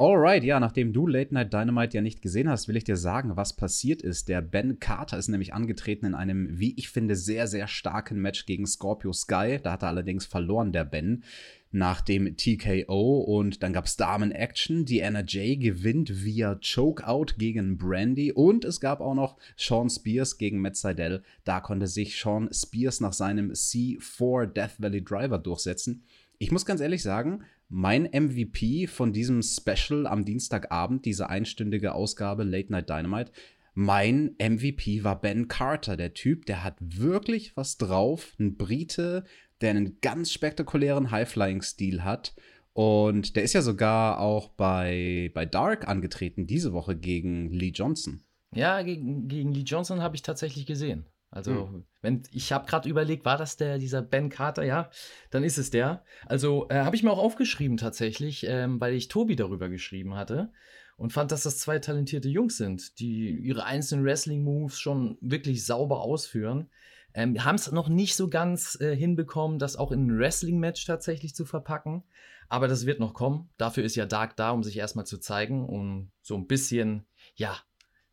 Alright, ja, nachdem du Late Night Dynamite ja nicht gesehen hast, will ich dir sagen, was passiert ist. Der Ben Carter ist nämlich angetreten in einem, wie ich finde, sehr, sehr starken Match gegen Scorpio Sky. Da hat er allerdings verloren, der Ben, nach dem TKO. Und dann gab es Damen-Action. Die NRJ gewinnt via Chokeout gegen Brandy. Und es gab auch noch Sean Spears gegen Matt Seidel. Da konnte sich Sean Spears nach seinem C4 Death Valley Driver durchsetzen. Ich muss ganz ehrlich sagen, mein MVP von diesem Special am Dienstagabend, diese einstündige Ausgabe Late Night Dynamite, mein MVP war Ben Carter, der Typ, der hat wirklich was drauf, ein Brite, der einen ganz spektakulären High-Flying-Stil hat. Und der ist ja sogar auch bei, bei Dark angetreten, diese Woche gegen Lee Johnson. Ja, gegen, gegen Lee Johnson habe ich tatsächlich gesehen. Also, hm. wenn ich habe gerade überlegt, war das der dieser Ben Carter? Ja, dann ist es der. Also äh, habe ich mir auch aufgeschrieben tatsächlich, ähm, weil ich Tobi darüber geschrieben hatte und fand, dass das zwei talentierte Jungs sind, die ihre einzelnen Wrestling Moves schon wirklich sauber ausführen. Ähm, Haben es noch nicht so ganz äh, hinbekommen, das auch in ein Wrestling-Match tatsächlich zu verpacken. Aber das wird noch kommen. Dafür ist ja Dark da, um sich erstmal zu zeigen und so ein bisschen, ja,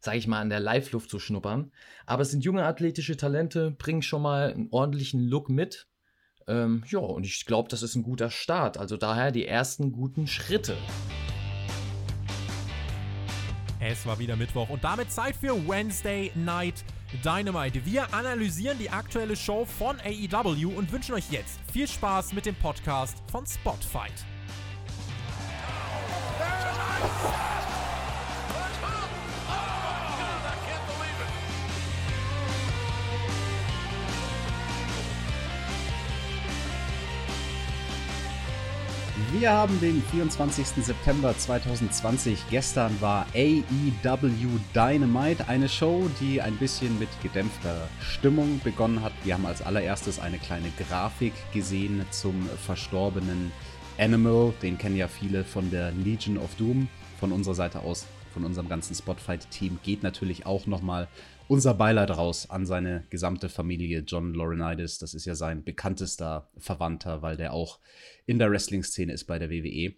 sage ich mal, an der Live-Luft zu schnuppern. Aber es sind junge athletische Talente, bringen schon mal einen ordentlichen Look mit. Ähm, ja, und ich glaube, das ist ein guter Start. Also daher die ersten guten Schritte. Es war wieder Mittwoch und damit Zeit für Wednesday Night Dynamite. Wir analysieren die aktuelle Show von AEW und wünschen euch jetzt viel Spaß mit dem Podcast von Spotfight. Wir haben den 24. September 2020. Gestern war AEW Dynamite, eine Show, die ein bisschen mit gedämpfter Stimmung begonnen hat. Wir haben als allererstes eine kleine Grafik gesehen zum verstorbenen Animal. Den kennen ja viele von der Legion of Doom. Von unserer Seite aus, von unserem ganzen Spotfight-Team, geht natürlich auch nochmal unser Beileid raus an seine gesamte Familie. John Laurinaitis, das ist ja sein bekanntester Verwandter, weil der auch in der Wrestling-Szene ist bei der WWE.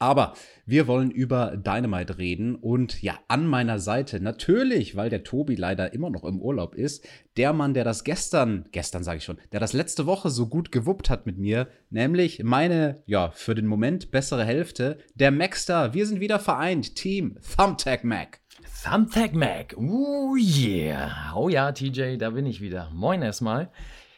Aber wir wollen über Dynamite reden und ja, an meiner Seite natürlich, weil der Tobi leider immer noch im Urlaub ist, der Mann, der das gestern, gestern sage ich schon, der das letzte Woche so gut gewuppt hat mit mir, nämlich meine, ja, für den Moment bessere Hälfte, der Maxstar. Wir sind wieder vereint, Team Thumbtack Mac. Thumbtack Mac. Uh, yeah. Oh ja, TJ, da bin ich wieder. Moin erstmal.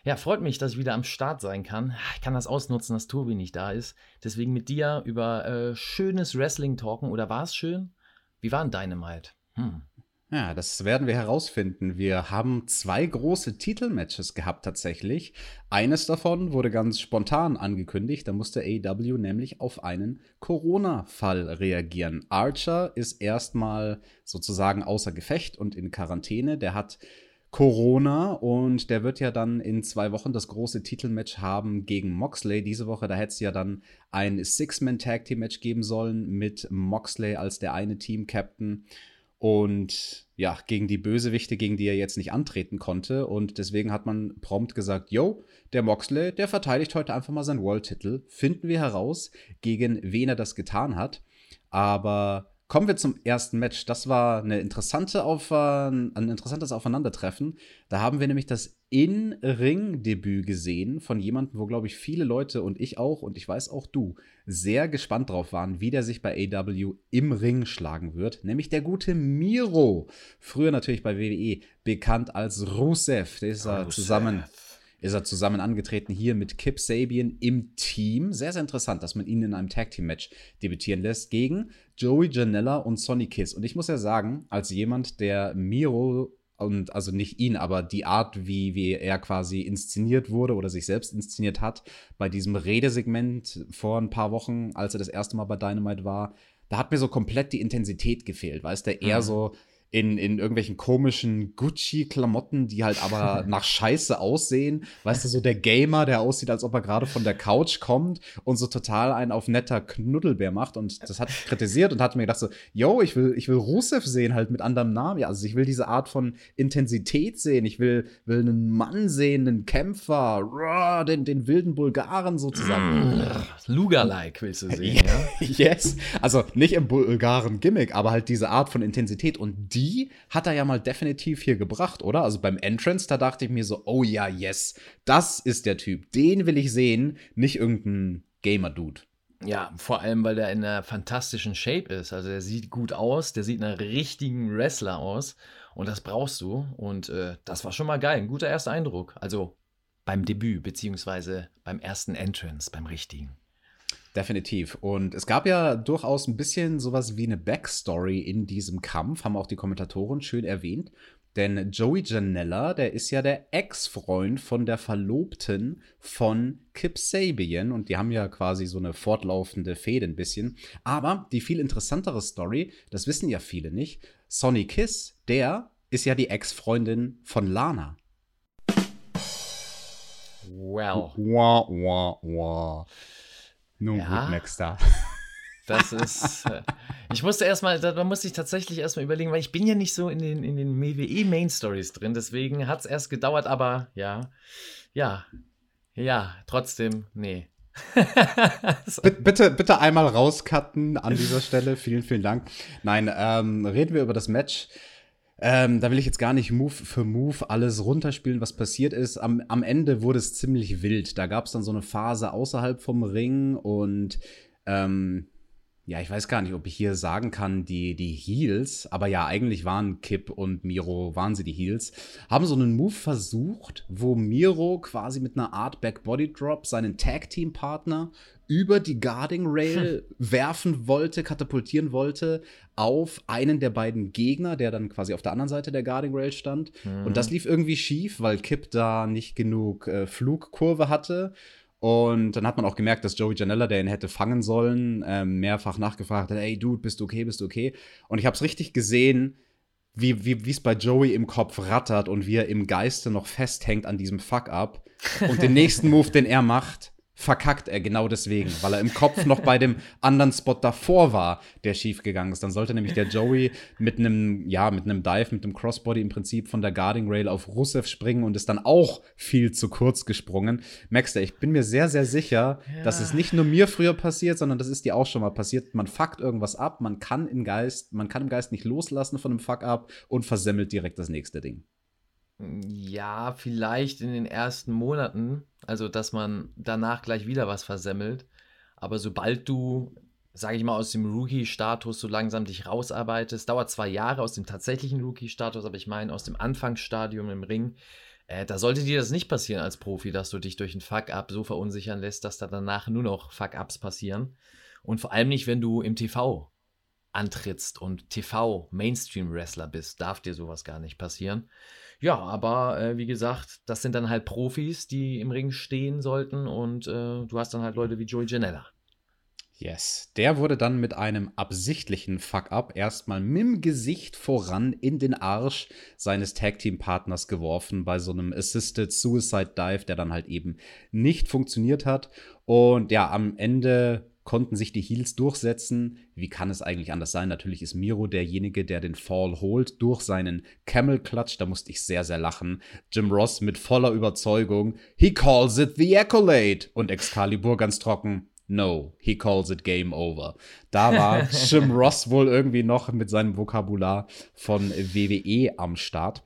Ja, freut mich, dass ich wieder am Start sein kann. Ich kann das ausnutzen, dass Tobi nicht da ist. Deswegen mit dir über äh, schönes Wrestling talken. Oder war es schön? Wie war denn Dynamite? Hm. Ja, das werden wir herausfinden. Wir haben zwei große Titelmatches gehabt tatsächlich. Eines davon wurde ganz spontan angekündigt. Da musste AEW nämlich auf einen Corona-Fall reagieren. Archer ist erstmal sozusagen außer Gefecht und in Quarantäne. Der hat Corona und der wird ja dann in zwei Wochen das große Titelmatch haben gegen Moxley. Diese Woche, da hätte es ja dann ein Six-Man-Tag-Team-Match geben sollen mit Moxley als der eine Team-Captain. Und ja, gegen die Bösewichte, gegen die er jetzt nicht antreten konnte. Und deswegen hat man prompt gesagt, yo, der Moxley, der verteidigt heute einfach mal seinen World-Titel. Finden wir heraus, gegen wen er das getan hat. Aber Kommen wir zum ersten Match. Das war eine interessante Auf, ein interessantes Aufeinandertreffen. Da haben wir nämlich das In-Ring-Debüt gesehen von jemandem, wo, glaube ich, viele Leute und ich auch und ich weiß auch du sehr gespannt drauf waren, wie der sich bei AW im Ring schlagen wird. Nämlich der gute Miro. Früher natürlich bei WWE bekannt als Rusev. Der ist Rusev. zusammen ist er zusammen angetreten hier mit Kip Sabian im Team. Sehr, sehr interessant, dass man ihn in einem Tag Team Match debütieren lässt gegen Joey Janella und Sonny Kiss. Und ich muss ja sagen, als jemand, der Miro und also nicht ihn, aber die Art, wie, wie er quasi inszeniert wurde oder sich selbst inszeniert hat, bei diesem Redesegment vor ein paar Wochen, als er das erste Mal bei Dynamite war, da hat mir so komplett die Intensität gefehlt, weißt du, eher mhm. so in, in irgendwelchen komischen Gucci-Klamotten, die halt aber nach Scheiße aussehen. Weißt du, so der Gamer, der aussieht, als ob er gerade von der Couch kommt und so total einen auf netter Knuddelbär macht. Und das hat kritisiert und hat mir gedacht so, yo, ich will, ich will Rusev sehen, halt mit anderem Namen. Ja, also ich will diese Art von Intensität sehen. Ich will, will einen Mann sehen, einen Kämpfer, den, den wilden Bulgaren sozusagen. Luger-like willst du sehen, ja? yes. Also nicht im bulgaren Gimmick, aber halt diese Art von Intensität. Und die hat er ja mal definitiv hier gebracht, oder? Also beim Entrance, da dachte ich mir so, oh ja, yes, das ist der Typ. Den will ich sehen, nicht irgendein Gamer-Dude. Ja, vor allem, weil der in einer fantastischen Shape ist. Also der sieht gut aus, der sieht nach richtigen Wrestler aus. Und das brauchst du. Und äh, das war schon mal geil. Ein guter erster Eindruck. Also beim Debüt, beziehungsweise beim ersten Entrance, beim richtigen. Definitiv. Und es gab ja durchaus ein bisschen sowas wie eine Backstory in diesem Kampf, haben auch die Kommentatoren schön erwähnt. Denn Joey Janella, der ist ja der Ex-Freund von der Verlobten von Kip Sabian und die haben ja quasi so eine fortlaufende Fehde ein bisschen. Aber die viel interessantere Story, das wissen ja viele nicht, Sonny Kiss, der ist ja die Ex-Freundin von Lana. Well. Wah, wah, wah. Nun Ja. gut, Maxstar. Das ist. Äh, ich musste erstmal, da, musste ich tatsächlich erstmal überlegen, weil ich bin ja nicht so in den, in den WWE Main Stories drin, deswegen hat es erst gedauert, aber ja. Ja. Ja, trotzdem, nee. Bitte, bitte, bitte einmal rauscutten an dieser Stelle. Vielen, vielen Dank. Nein, ähm, reden wir über das Match. Ähm, da will ich jetzt gar nicht Move für Move alles runterspielen, was passiert ist. Am, am Ende wurde es ziemlich wild. Da gab es dann so eine Phase außerhalb vom Ring und ähm, ja, ich weiß gar nicht, ob ich hier sagen kann, die, die Heels, aber ja, eigentlich waren Kip und Miro, waren sie die Heels, haben so einen Move versucht, wo Miro quasi mit einer Art Back Body Drop seinen Tag Team Partner über die Guarding Rail werfen wollte, katapultieren wollte auf einen der beiden Gegner, der dann quasi auf der anderen Seite der Guarding Rail stand. Und das lief irgendwie schief, weil Kip da nicht genug äh, Flugkurve hatte. Und dann hat man auch gemerkt, dass Joey Janella, der ihn hätte fangen sollen, ähm, mehrfach nachgefragt hat: Ey, Dude, bist du okay, bist du okay? Und ich habe es richtig gesehen, wie wie es bei Joey im Kopf rattert und wie er im Geiste noch festhängt an diesem Fuck-up. Und den nächsten Move, den er macht, verkackt er genau deswegen, weil er im Kopf noch bei dem anderen Spot davor war, der schief gegangen ist. Dann sollte nämlich der Joey mit einem, ja, mit einem Dive, mit einem Crossbody im Prinzip von der Guarding Rail auf Rusev springen und ist dann auch viel zu kurz gesprungen. Maxter, ich bin mir sehr, sehr sicher, Ja. dass es nicht nur mir früher passiert, sondern das ist dir auch schon mal passiert. Man fuckt irgendwas ab, man kann im Geist, man kann im Geist nicht loslassen von einem Fuck-up und versemmelt direkt das nächste Ding. Ja, vielleicht in den ersten Monaten, also dass man danach gleich wieder was versemmelt. Aber sobald du, sage ich mal, aus dem Rookie-Status so langsam dich rausarbeitest, dauert zwei Jahre aus dem tatsächlichen Rookie-Status, aber ich meine aus dem Anfangsstadium im Ring, äh, da sollte dir das nicht passieren als Profi, dass du dich durch ein Fuck-up so verunsichern lässt, dass da danach nur noch Fuck-ups passieren. Und vor allem nicht, wenn du im TV antrittst und TV-Mainstream-Wrestler bist, darf dir sowas gar nicht passieren. Ja, aber äh, wie gesagt, das sind dann halt Profis, die im Ring stehen sollten und äh, du hast dann halt Leute wie Joey Janella. Yes. Der wurde dann mit einem absichtlichen Fuck-up erstmal mit dem Gesicht voran in den Arsch seines Tag-Team-Partners geworfen bei so einem Assisted Suicide Dive, der dann halt eben nicht funktioniert hat. Und ja, am Ende konnten sich die Heels durchsetzen. Wie kann es eigentlich anders sein? Natürlich ist Miro derjenige, der den Fall holt durch seinen Camel Clutch. Da musste ich sehr, sehr lachen. Jim Ross mit voller Überzeugung. He calls it the accolade. Und Excalibur ganz trocken. No, he calls it game over. Da war Jim Ross wohl irgendwie noch mit seinem Vokabular von WWE am Start.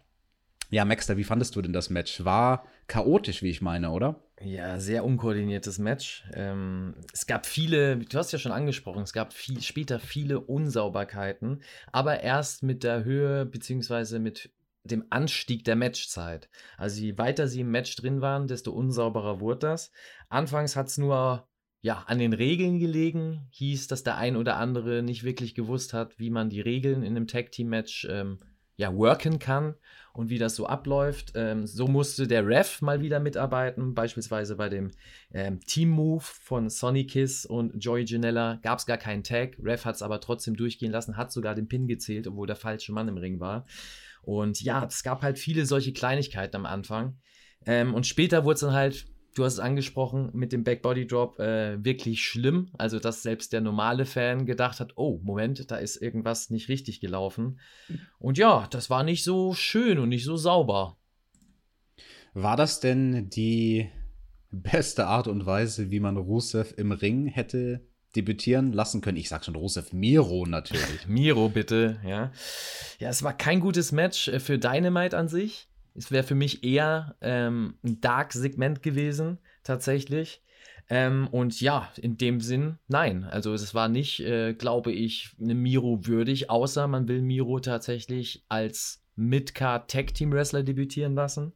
Ja, Maxter, wie fandest du denn das Match? War chaotisch, wie ich meine, oder? Ja, sehr unkoordiniertes Match. Ähm, es gab viele, du hast ja schon angesprochen, es gab viel, später viele Unsauberkeiten, aber erst mit der Höhe beziehungsweise mit dem Anstieg der Matchzeit. Also je weiter sie im Match drin waren, desto unsauberer wurde das. Anfangs hat es nur ja, an den Regeln gelegen, hieß, dass der ein oder andere nicht wirklich gewusst hat, wie man die Regeln in einem Tag-Team-Match ähm, ja, worken kann und wie das so abläuft. Ähm, so musste der Ref mal wieder mitarbeiten, beispielsweise bei dem ähm, Team-Move von Sonny Kiss und Joey Janella gab es gar keinen Tag. Ref hat es aber trotzdem durchgehen lassen, hat sogar den Pin gezählt, obwohl der falsche Mann im Ring war. Und ja, es gab halt viele solche Kleinigkeiten am Anfang. Ähm, und später wurde es dann halt du hast es angesprochen, mit dem Backbody Drop äh, wirklich schlimm. Also, dass selbst der normale Fan gedacht hat, oh, Moment, da ist irgendwas nicht richtig gelaufen. Und ja, das war nicht so schön und nicht so sauber. War das denn die beste Art und Weise, wie man Rusev im Ring hätte debütieren lassen können? Ich sag schon Rusev, Miro natürlich. Miro, bitte, ja. Ja, es war kein gutes Match äh, für Dynamite an sich. Es wäre für mich eher ähm, ein Dark-Segment gewesen, tatsächlich. Ähm, und ja, in dem Sinn, nein. Also es war nicht, äh, glaube ich, eine Miro würdig, außer man will Miro tatsächlich als Midcard Tag Team Wrestler debütieren lassen.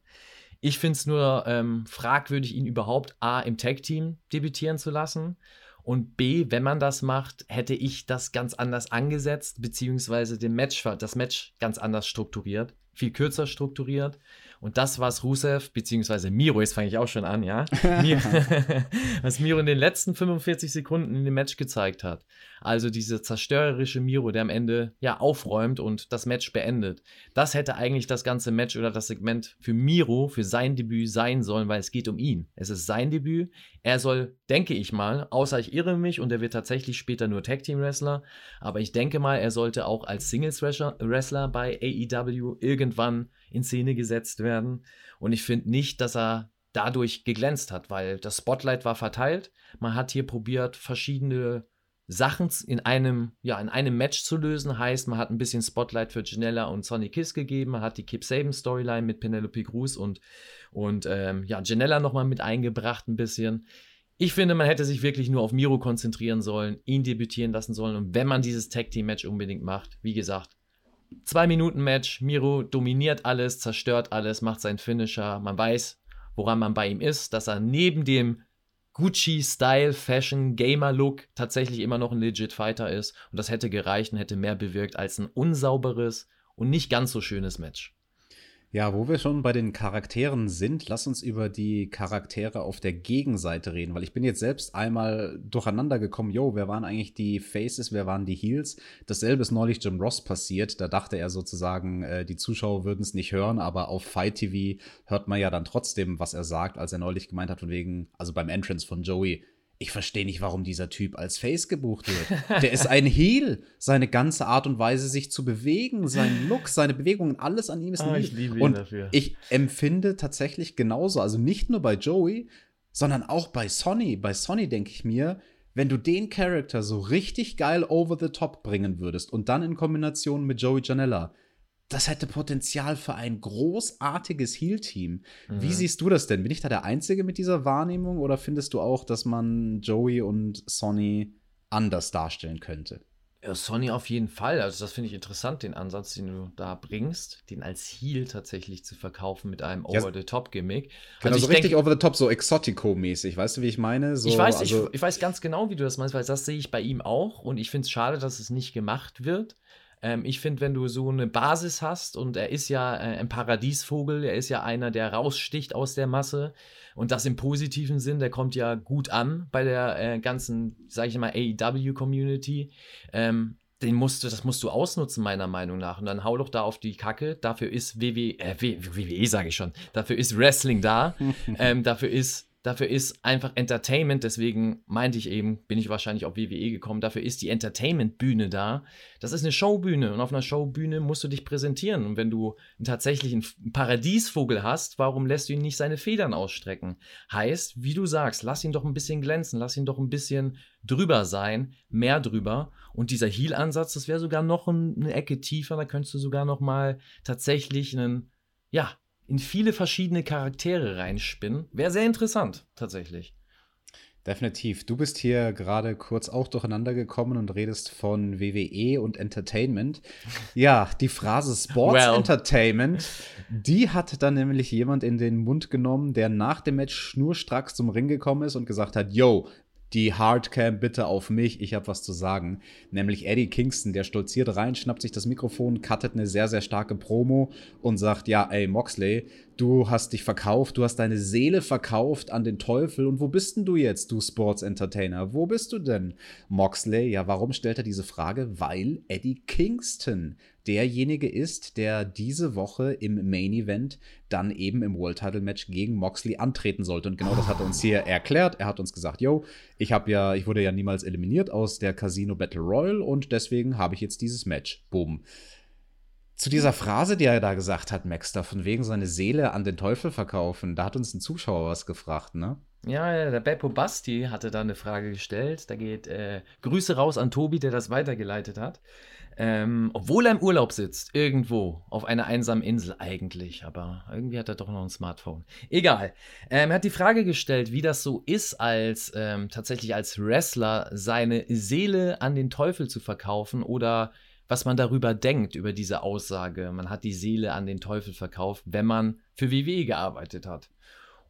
Ich finde es nur ähm, fragwürdig, ihn überhaupt A im Tag Team debütieren zu lassen. Und B, wenn man das macht, hätte ich das ganz anders angesetzt, beziehungsweise den Match, das Match ganz anders strukturiert viel kürzer strukturiert. Und das, was Rusev, beziehungsweise Miro, jetzt fange ich auch schon an, ja, was Miro in den letzten 45 Sekunden in dem Match gezeigt hat. Also diese zerstörerische Miro, der am Ende ja aufräumt und das Match beendet. Das hätte eigentlich das ganze Match oder das Segment für Miro, für sein Debüt sein sollen, weil es geht um ihn. Es ist sein Debüt. Er soll, denke ich mal, außer ich irre mich und er wird tatsächlich später nur Tag Team Wrestler, aber ich denke mal, er sollte auch als Singles Wrestler bei AEW irgendwann in Szene gesetzt werden. Und ich finde nicht, dass er dadurch geglänzt hat, weil das Spotlight war verteilt. Man hat hier probiert, verschiedene Sachen in einem, ja, in einem Match zu lösen. Heißt, man hat ein bisschen Spotlight für Janella und Sonny Kiss gegeben, man hat die Kip Saban Storyline mit Penelope Cruz und, und ähm, ja, Janella nochmal mit eingebracht ein bisschen. Ich finde, man hätte sich wirklich nur auf Miro konzentrieren sollen, ihn debütieren lassen sollen und wenn man dieses Tag Team Match unbedingt macht, wie gesagt, zwei Minuten Match, Miro dominiert alles, zerstört alles, macht seinen Finisher, man weiß, woran man bei ihm ist, dass er neben dem Gucci-Style, Fashion, Gamer-Look tatsächlich immer noch ein legit Fighter ist. Und das hätte gereicht und hätte mehr bewirkt als ein unsauberes und nicht ganz so schönes Match. Ja, wo wir schon bei den Charakteren sind, lass uns über die Charaktere auf der Gegenseite reden, weil ich bin jetzt selbst einmal durcheinander gekommen, yo, wer waren eigentlich die Faces, wer waren die Heels? Dasselbe ist neulich Jim Ross passiert, da dachte er sozusagen, äh, die Zuschauer würden es nicht hören, aber auf Fight TV hört man ja dann trotzdem, was er sagt, als er neulich gemeint hat, von wegen, also beim Entrance von Joey, ich verstehe nicht, warum dieser Typ als Face gebucht wird. Der ist ein Heel. Seine ganze Art und Weise, sich zu bewegen, sein Look, seine Bewegungen, alles an ihm ist ein oh, Ich liebe ihn und dafür. ich empfinde tatsächlich genauso, also nicht nur bei Joey, sondern auch bei Sonny. Bei Sonny denke ich mir, wenn du den Charakter so richtig geil over the top bringen würdest und dann in Kombination mit Joey Janella, das hätte Potenzial für ein großartiges Heal-Team. Mhm. Wie siehst du das denn? Bin ich da der Einzige mit dieser Wahrnehmung oder findest du auch, dass man Joey und Sonny anders darstellen könnte? Ja, Sonny auf jeden Fall. Also, das finde ich interessant, den Ansatz, den du da bringst, den als Heal tatsächlich zu verkaufen mit einem Over-the-Top-Gimmick. Genau, Also so ich richtig denk- over the top, so Exotico-mäßig. Weißt du, wie ich meine? So, ich, weiß, also, ich, ich weiß ganz genau, wie du das meinst, weil das sehe ich bei ihm auch und ich finde es schade, dass es nicht gemacht wird. Ähm, ich finde, wenn du so eine Basis hast und er ist ja äh, ein Paradiesvogel, er ist ja einer, der raussticht aus der Masse und das im positiven Sinn, der kommt ja gut an bei der äh, ganzen, sag ich mal, AEW-Community. Ähm, den musst du, das musst du ausnutzen, meiner Meinung nach. Und dann hau doch da auf die Kacke. Dafür ist WWE, äh, WWE sage ich schon, dafür ist Wrestling da. ähm, dafür ist Dafür ist einfach Entertainment, deswegen meinte ich eben, bin ich wahrscheinlich auf WWE gekommen, dafür ist die Entertainment-Bühne da. Das ist eine Showbühne und auf einer Showbühne musst du dich präsentieren. Und wenn du tatsächlich einen Paradiesvogel hast, warum lässt du ihn nicht seine Federn ausstrecken? Heißt, wie du sagst, lass ihn doch ein bisschen glänzen, lass ihn doch ein bisschen drüber sein, mehr drüber. Und dieser Heal-Ansatz, das wäre sogar noch ein, eine Ecke tiefer, da könntest du sogar noch mal tatsächlich einen, ja, in viele verschiedene Charaktere reinspinnen. Wäre sehr interessant, tatsächlich. Definitiv. Du bist hier gerade kurz auch durcheinander gekommen und redest von WWE und Entertainment. Ja, die Phrase Sports Well. Entertainment, die hat dann nämlich jemand in den Mund genommen, der nach dem Match schnurstracks zum Ring gekommen ist und gesagt hat, yo, die Hardcam bitte auf mich, ich habe was zu sagen. Nämlich Eddie Kingston, der stolziert rein, schnappt sich das Mikrofon, cuttet eine sehr, sehr starke Promo und sagt, ja, ey Moxley, du hast dich verkauft, du hast deine Seele verkauft an den Teufel und wo bist denn du jetzt, du Sports Entertainer? Wo bist du denn? Moxley, ja, warum stellt er diese Frage? Weil Eddie Kingston derjenige ist, der diese Woche im Main Event dann eben im World Title Match gegen Moxley antreten sollte. Und genau das hat er uns hier erklärt. Er hat uns gesagt, yo, ich habe ja, ich wurde ja niemals eliminiert aus der Casino Battle Royal und deswegen habe ich jetzt dieses Match. Boom. Zu dieser Phrase, die er da gesagt hat, Max, da von wegen seine Seele an den Teufel verkaufen, da hat uns ein Zuschauer was gefragt, ne? Ja, der Beppo Basti hatte da eine Frage gestellt. Da geht äh, Grüße raus an Tobi, der das weitergeleitet hat. Ähm, obwohl er im Urlaub sitzt, irgendwo, auf einer einsamen Insel eigentlich, aber irgendwie hat er doch noch ein Smartphone. Egal. Ähm, er hat die Frage gestellt, wie das so ist, als ähm, tatsächlich als Wrestler seine Seele an den Teufel zu verkaufen oder was man darüber denkt, über diese Aussage. Man hat die Seele an den Teufel verkauft, wenn man für WWE gearbeitet hat.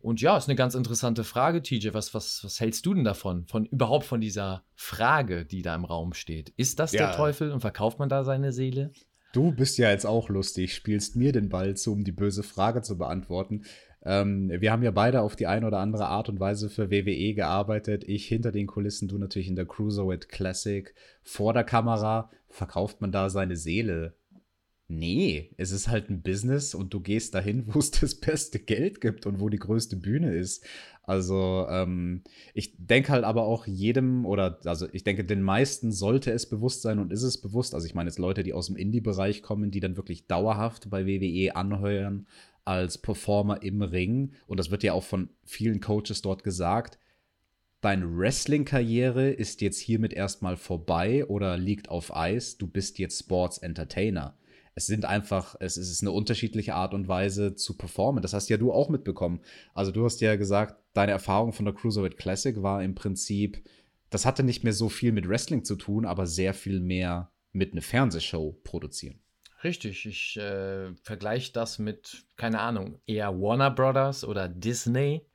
Und ja, ist eine ganz interessante Frage, TJ. Was, was, was hältst du denn davon? Von überhaupt von dieser Frage, die da im Raum steht. Ist das ja. der Teufel und verkauft man da seine Seele? Du bist ja jetzt auch lustig, spielst mir den Ball zu, um die böse Frage zu beantworten. Ähm, wir haben ja beide auf die eine oder andere Art und Weise für WWE gearbeitet. Ich hinter den Kulissen, du natürlich in der Cruiserweight Classic. Vor der Kamera verkauft man da seine Seele. Nee, es ist halt ein Business und du gehst dahin, wo es das beste Geld gibt und wo die größte Bühne ist. Also, ähm, ich denke halt aber auch jedem oder, also ich denke, den meisten sollte es bewusst sein und ist es bewusst. Also, ich meine jetzt Leute, die aus dem Indie-Bereich kommen, die dann wirklich dauerhaft bei WWE anheuern als Performer im Ring. Und das wird ja auch von vielen Coaches dort gesagt. Deine Wrestling-Karriere ist jetzt hiermit erstmal vorbei oder liegt auf Eis. Du bist jetzt Sports Entertainer es sind einfach, es ist eine unterschiedliche Art und Weise zu performen. Das hast ja du auch mitbekommen. Also du hast ja gesagt, deine Erfahrung von der Cruiserweight Classic war im Prinzip, das hatte nicht mehr so viel mit Wrestling zu tun, aber sehr viel mehr mit einer Fernsehshow produzieren. Richtig, ich äh, vergleiche das mit, keine Ahnung, eher Warner Brothers oder Disney.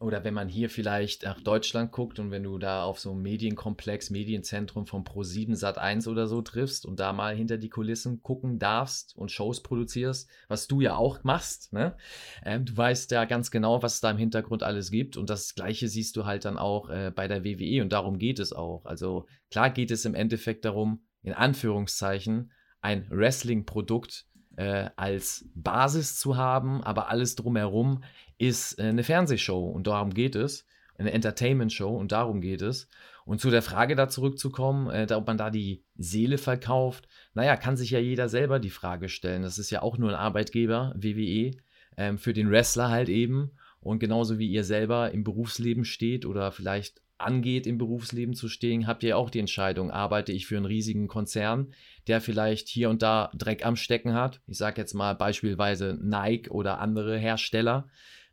Oder wenn man hier vielleicht nach Deutschland guckt und wenn du da auf so ein Medienkomplex, Medienzentrum von Pro7 Sat 1 oder so triffst und da mal hinter die Kulissen gucken darfst und Shows produzierst, was du ja auch machst, ne? Ähm, du weißt ja ganz genau, was es da im Hintergrund alles gibt und das Gleiche siehst du halt dann auch äh, bei der WWE und darum geht es auch. Also klar geht es im Endeffekt darum, in Anführungszeichen, ein Wrestling-Produkt äh, als Basis zu haben, aber alles drumherum ist äh, eine Fernsehshow und darum geht es, eine Entertainment-Show und darum geht es. Und zu der Frage da zurückzukommen, äh, ob man da die Seele verkauft, naja, kann sich ja jeder selber die Frage stellen. Das ist ja auch nur ein Arbeitgeber, WWE, ähm, für den Wrestler halt eben. Und genauso wie ihr selber im Berufsleben steht oder vielleicht angeht, im Berufsleben zu stehen, habt ihr auch die Entscheidung, arbeite ich für einen riesigen Konzern, der vielleicht hier und da Dreck am Stecken hat. Ich sage jetzt mal beispielsweise Nike oder andere Hersteller.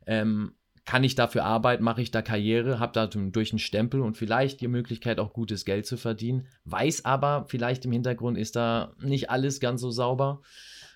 Ähm, kann ich dafür arbeiten, mache ich da Karriere, habe da durch einen Stempel und vielleicht die Möglichkeit, auch gutes Geld zu verdienen. Weiß aber, vielleicht im Hintergrund ist da nicht alles ganz so sauber.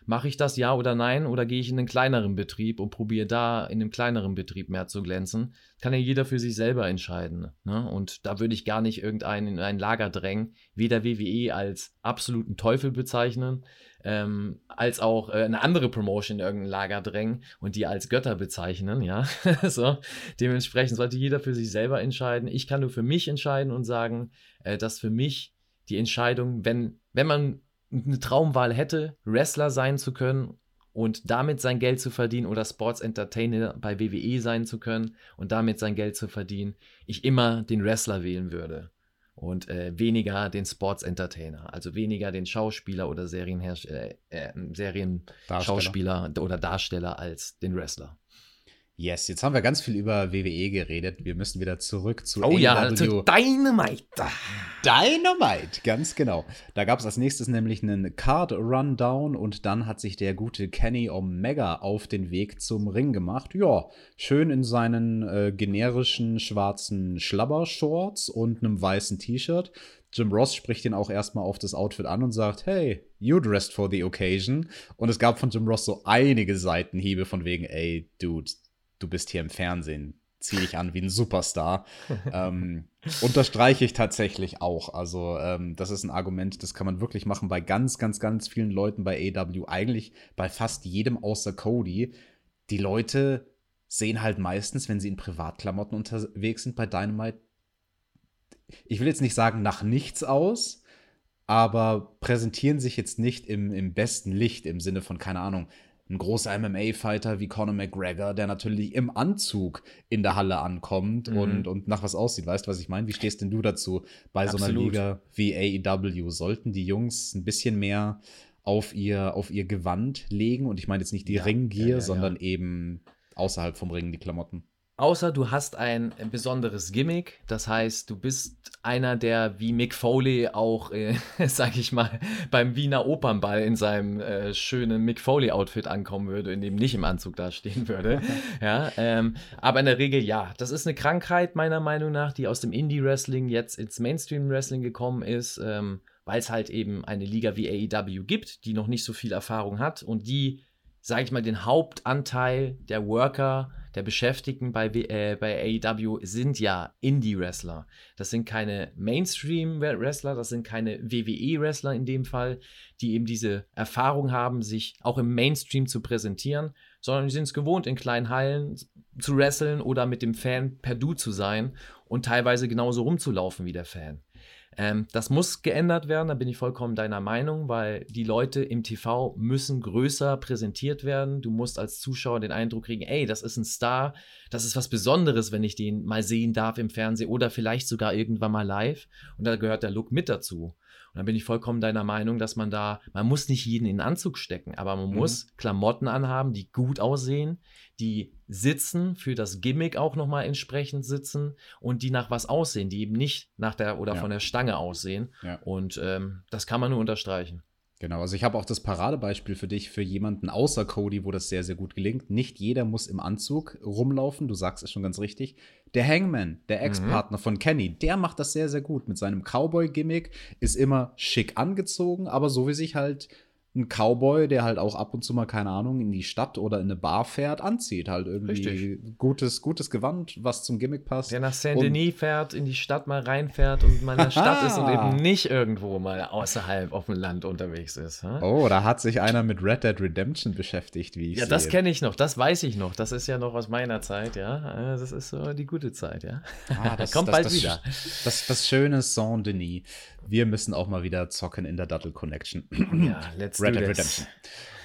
Mache ich das ja oder nein? Oder gehe ich in einen kleineren Betrieb und probiere da in einem kleineren Betrieb mehr zu glänzen? Kann ja jeder für sich selber entscheiden. Ne? Und da würde ich gar nicht irgendeinen in ein Lager drängen, weder WWE als absoluten Teufel bezeichnen, ähm, als auch äh, eine andere Promotion in irgendein Lager drängen und die als Götter bezeichnen. Ja, so. Dementsprechend sollte jeder für sich selber entscheiden. Ich kann nur für mich entscheiden und sagen, äh, dass für mich die Entscheidung, wenn, wenn man eine Traumwahl hätte, Wrestler sein zu können und damit sein Geld zu verdienen oder Sports Entertainer bei WWE sein zu können und damit sein Geld zu verdienen, ich immer den Wrestler wählen würde und äh, weniger den Sports Entertainer, also weniger den Schauspieler oder Serienhersteller, äh, äh, Serienschauspieler oder Darsteller als den Wrestler. Yes, jetzt haben wir ganz viel über WWE geredet. Wir müssen wieder zurück zu Oh AW. ja, zu Dynamite. Dynamite, ganz genau. Da gab es als nächstes nämlich einen Card Rundown und dann hat sich der gute Kenny Omega auf den Weg zum Ring gemacht. Ja, schön in seinen äh, generischen schwarzen Schlabbershorts und einem weißen T-Shirt. Jim Ross spricht ihn auch erstmal auf das Outfit an und sagt, hey, you dressed for the occasion. Und es gab von Jim Ross so einige Seitenhiebe von wegen, ey, Dude, du bist hier im Fernsehen. zieh dich an wie ein Superstar. ähm, unterstreiche ich tatsächlich auch. Also, ähm, das ist ein Argument, das kann man wirklich machen bei ganz, ganz, ganz vielen Leuten bei AW. Eigentlich bei fast jedem außer Cody. Die Leute sehen halt meistens, wenn sie in Privatklamotten unterwegs sind bei Dynamite, ich will jetzt nicht sagen nach nichts aus, aber präsentieren sich jetzt nicht im, im besten Licht im Sinne von, keine Ahnung, ein großer MMA-Fighter wie Conor McGregor, der natürlich im Anzug in der Halle ankommt mhm. und, und nach was aussieht. Weißt du, was ich meine? Wie stehst denn du dazu bei Absolut. so einer Liga wie AEW? Sollten die Jungs ein bisschen mehr auf ihr, auf ihr Gewand legen? Und ich meine jetzt nicht die ja, Ringgier, ja, ja, sondern eben außerhalb vom Ring die Klamotten. Außer du hast ein besonderes Gimmick, das heißt, du bist einer, der wie Mick Foley auch, äh, sag ich mal, beim Wiener Opernball in seinem äh, schönen Mick Foley-Outfit ankommen würde, in dem nicht im Anzug dastehen würde. ja, ähm, aber in der Regel ja. Das ist eine Krankheit, meiner Meinung nach, die aus dem Indie-Wrestling jetzt ins Mainstream-Wrestling gekommen ist, ähm, weil es halt eben eine Liga wie AEW gibt, die noch nicht so viel Erfahrung hat und die, sag ich mal, den Hauptanteil der Worker der Beschäftigten bei, äh, bei AEW sind ja Indie-Wrestler. Das sind keine Mainstream-Wrestler, das sind keine WWE-Wrestler in dem Fall, die eben diese Erfahrung haben, sich auch im Mainstream zu präsentieren, sondern die sind es gewohnt, in kleinen Hallen zu wresteln oder mit dem Fan per Du zu sein und teilweise genauso rumzulaufen wie der Fan. Ähm, das muss geändert werden, da bin ich vollkommen deiner Meinung, weil die Leute im TV müssen größer präsentiert werden. Du musst als Zuschauer den Eindruck kriegen, ey, das ist ein Star, das ist was Besonderes, wenn ich den mal sehen darf im Fernsehen oder vielleicht sogar irgendwann mal live. Und da gehört der Look mit dazu. Und dann bin ich vollkommen deiner Meinung, dass man da, man muss nicht jeden in den Anzug stecken, aber man mhm. muss Klamotten anhaben, die gut aussehen, die sitzen, für das Gimmick auch nochmal entsprechend sitzen und die nach was aussehen, die eben nicht nach der oder ja. von der Stange aussehen. Ja. Und ähm, das kann man nur unterstreichen. Genau, also ich habe auch das Paradebeispiel für dich, für jemanden außer Cody, wo das sehr, sehr gut gelingt. Nicht jeder muss im Anzug rumlaufen, du sagst es schon ganz richtig. Der Hangman, der mhm. Ex-Partner mhm. von Kenny, der macht das sehr, sehr gut. Mit seinem Cowboy-Gimmick ist immer schick angezogen, aber so wie sich halt ein Cowboy, der halt auch ab und zu mal, keine Ahnung, in die Stadt oder in eine Bar fährt, anzieht. Halt irgendwie Richtig. gutes, gutes Gewand, was zum Gimmick passt. Der nach Saint-Denis fährt, in die Stadt mal reinfährt und mal in der Stadt ist und eben nicht irgendwo mal außerhalb auf dem Land unterwegs ist. Hm? Oh, da hat sich einer mit Red Dead Redemption beschäftigt, wie ich Ja, sehe. das kenne ich noch, das weiß ich noch. Das ist ja noch aus meiner Zeit, ja. Das ist so die gute Zeit, ja. Ah, das kommt das, bald das, wieder. Das, das schöne Saint-Denis wir müssen auch mal wieder zocken in der Dattel Connection. Ja, let's Red Dead Redemption.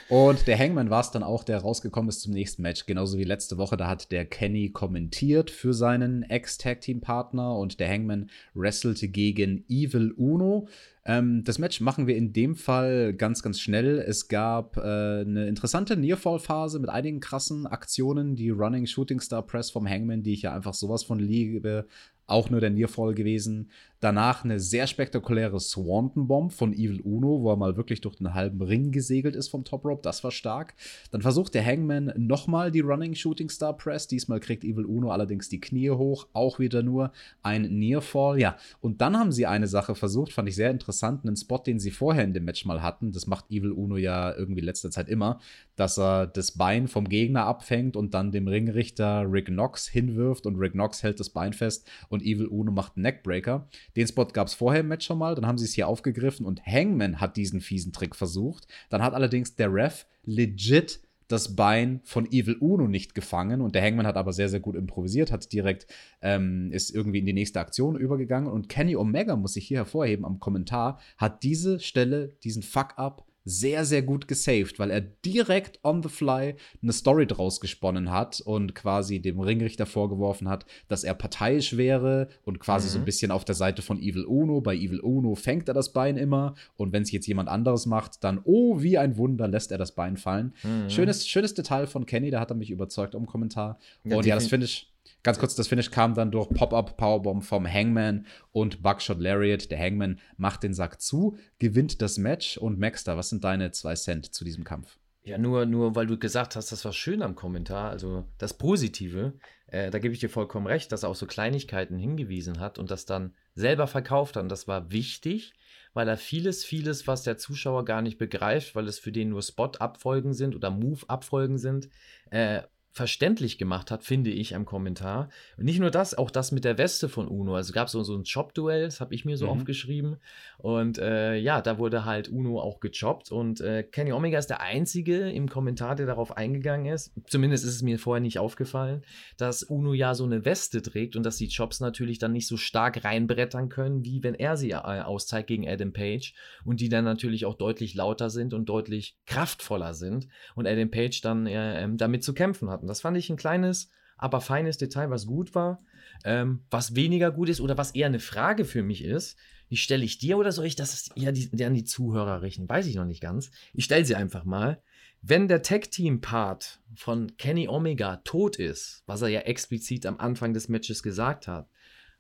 Und der Hangman war es dann auch, der rausgekommen ist zum nächsten Match. Genauso wie letzte Woche, da hat der Kenny kommentiert für seinen Ex-Tag-Team-Partner und der Hangman wrestelte gegen Evil Uno. Ähm, das Match machen wir in dem Fall ganz, ganz schnell. Es gab äh, eine interessante Nearfall-Phase mit einigen krassen Aktionen. Die Running Shooting Star Press vom Hangman, die ich ja einfach sowas von liebe, auch nur der Nearfall gewesen. Danach eine sehr spektakuläre Swanton Bomb von Evil Uno, wo er mal wirklich durch den halben Ring gesegelt ist vom Top Rope. Das war stark. Dann versucht der Hangman nochmal die Running Shooting Star Press. Diesmal kriegt Evil Uno allerdings die Knie hoch. Auch wieder nur ein Nearfall. Ja, und dann haben sie eine Sache versucht, fand ich sehr interessant. Einen Spot, den sie vorher in dem Match mal hatten. Das macht Evil Uno ja irgendwie letzter Zeit immer, dass er das Bein vom Gegner abfängt und dann dem Ringrichter Rick Knox hinwirft und Rick Knox hält das Bein fest und Evil Uno macht einen Neckbreaker. Den Spot gab es vorher im Match schon mal, dann haben sie es hier aufgegriffen und Hangman hat diesen fiesen Trick versucht. Dann hat allerdings der Ref legit das Bein von Evil Uno nicht gefangen und der Hangman hat aber sehr, sehr gut improvisiert, hat direkt, ähm, ist irgendwie in die nächste Aktion übergegangen und Kenny Omega, muss ich hier hervorheben am Kommentar, hat diese Stelle, diesen Fuck-Up sehr, sehr gut gesaved, weil er direkt on the fly eine Story draus gesponnen hat und quasi dem Ringrichter vorgeworfen hat, dass er parteiisch wäre und quasi mhm. so ein mhm. bisschen auf der Seite von Evil Uno. Bei Evil Uno fängt er das Bein immer und wenn es jetzt jemand anderes macht, dann, oh, wie ein Wunder, lässt er das Bein fallen. Mhm. Schönes, schönes Detail von Kenny, da hat er mich überzeugt im Kommentar. Ja, und ja, das finde ich Ganz kurz, das Finish kam dann durch Pop-Up Powerbomb vom Hangman und Buckshot Lariat. Der Hangman macht den Sack zu, gewinnt das Match. Und Maxter, was sind deine zwei Cent zu diesem Kampf? Ja, nur, nur weil du gesagt hast, das war schön am Kommentar, also das Positive, äh, da gebe ich dir vollkommen recht, dass er auf so Kleinigkeiten hingewiesen hat und das dann selber verkauft hat. Und das war wichtig, weil er vieles, vieles, was der Zuschauer gar nicht begreift, weil es für den nur Spot-Abfolgen sind oder Move-Abfolgen sind, äh, verständlich gemacht hat, finde ich, am Kommentar. Und nicht nur das, auch das mit der Weste von Uno. Also gab so, so ein Chop-Duell, das habe ich mir so mhm. aufgeschrieben. Und äh, ja, da wurde halt Uno auch gechoppt. Und äh, Kenny Omega ist der Einzige im Kommentar, der darauf eingegangen ist. Zumindest ist es mir vorher nicht aufgefallen, dass Uno ja so eine Weste trägt und dass die Chops natürlich dann nicht so stark reinbrettern können, wie wenn er sie äh, auszeigt gegen Adam Page. Und die dann natürlich auch deutlich lauter sind und deutlich kraftvoller sind. Und Adam Page dann äh, ähm, damit zu kämpfen hat. Und das fand ich ein kleines, aber feines Detail, was gut war. Ähm, was weniger gut ist oder was eher eine Frage für mich ist, die stelle ich dir oder soll ich das eher die, an die Zuhörer richten? Weiß ich noch nicht ganz. Ich stelle sie einfach mal. Wenn der Tag-Team-Part von Kenny Omega tot ist, was er ja explizit am Anfang des Matches gesagt hat,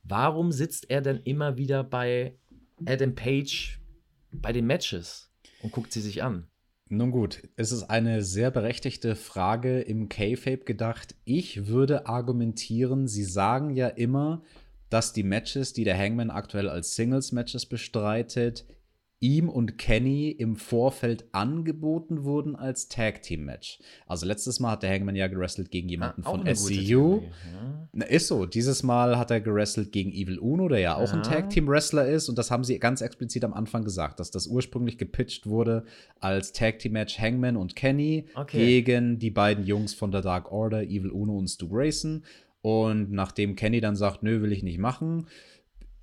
warum sitzt er denn immer wieder bei Adam Page bei den Matches und guckt sie sich an? Nun gut, es ist eine sehr berechtigte Frage im K-Fape gedacht. Ich würde argumentieren, sie sagen ja immer, dass die Matches, die der Hangman aktuell als Singles-Matches bestreitet, ihm und Kenny im Vorfeld angeboten wurden als Tag Team Match. Also letztes Mal hat der Hangman ja gerestelt gegen jemanden ah, von SCU. Ja. Ist so. Dieses Mal hat er gerestelt gegen Evil Uno, der ja auch ja. ein Tag Team Wrestler ist. Und das haben sie ganz explizit am Anfang gesagt, dass das ursprünglich gepitcht wurde als Tag Team Match Hangman und Kenny okay. gegen die beiden Jungs von der Dark Order, Evil Uno und Stu Grayson. Und nachdem Kenny dann sagt, nö, will ich nicht machen,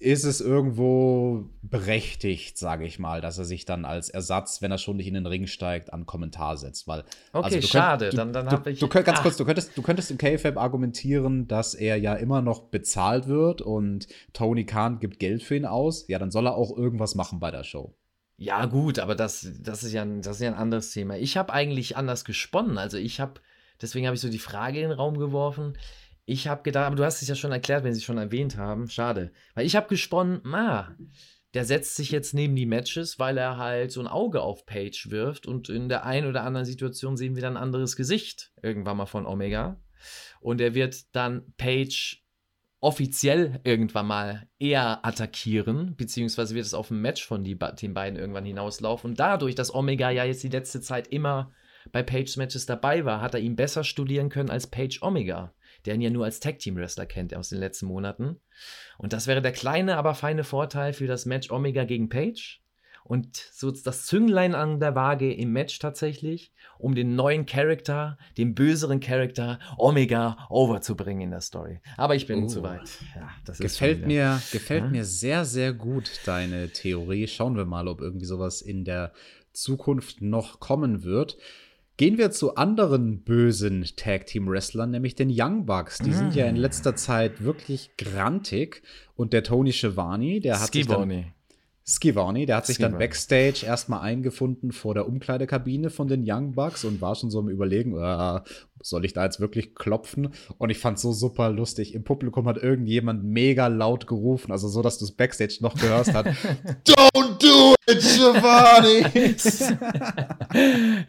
ist es irgendwo berechtigt, sage ich mal, dass er sich dann als Ersatz, wenn er schon nicht in den Ring steigt, an Kommentar setzt. Weil, okay, also schade, könnt, du, dann, dann habe ich. Du, könnt, ganz ach. kurz, du könntest, du könntest im KFAB argumentieren, dass er ja immer noch bezahlt wird und Tony Khan gibt Geld für ihn aus. Ja, dann soll er auch irgendwas machen bei der Show. Ja, gut, aber das, das, ist, ja ein, das ist ja ein anderes Thema. Ich habe eigentlich anders gesponnen. Also ich habe, deswegen habe ich so die Frage in den Raum geworfen ich habe gedacht, aber du hast es ja schon erklärt, wenn sie es schon erwähnt haben. Schade. Weil ich habe gesponnen, ah, der setzt sich jetzt neben die Matches, weil er halt so ein Auge auf Page wirft und in der einen oder anderen Situation sehen wir dann ein anderes Gesicht irgendwann mal von Omega. Und er wird dann Page offiziell irgendwann mal eher attackieren, beziehungsweise wird es auf ein Match von die, den beiden irgendwann hinauslaufen. Und dadurch, dass Omega ja jetzt die letzte Zeit immer bei Pages Matches dabei war, hat er ihn besser studieren können als Page Omega der ihn ja nur als Tag-Team-Wrestler kennt aus den letzten Monaten. Und das wäre der kleine, aber feine Vorteil für das Match Omega gegen Page. Und so das Zünglein an der Waage im Match tatsächlich, um den neuen Charakter, den böseren Charakter Omega overzubringen in der Story. Aber ich bin uh, zu weit. Ja, gefällt mir, gefällt ja? mir sehr, sehr gut deine Theorie. Schauen wir mal, ob irgendwie sowas in der Zukunft noch kommen wird. Gehen wir zu anderen bösen Tag Team Wrestlern, nämlich den Young Bucks. Die mm. sind ja in mm. letzter Zeit wirklich grantig. Und der Tony Schiavone, der hat Skiboni. sich dann Skivani, der hat sich dann backstage erstmal eingefunden vor der Umkleidekabine von den Young Bucks und war schon so im Überlegen, äh, soll ich da jetzt wirklich klopfen? Und ich fand so super lustig. Im Publikum hat irgendjemand mega laut gerufen, also so, dass du es backstage noch gehört hast. Don't do it, Giovanni!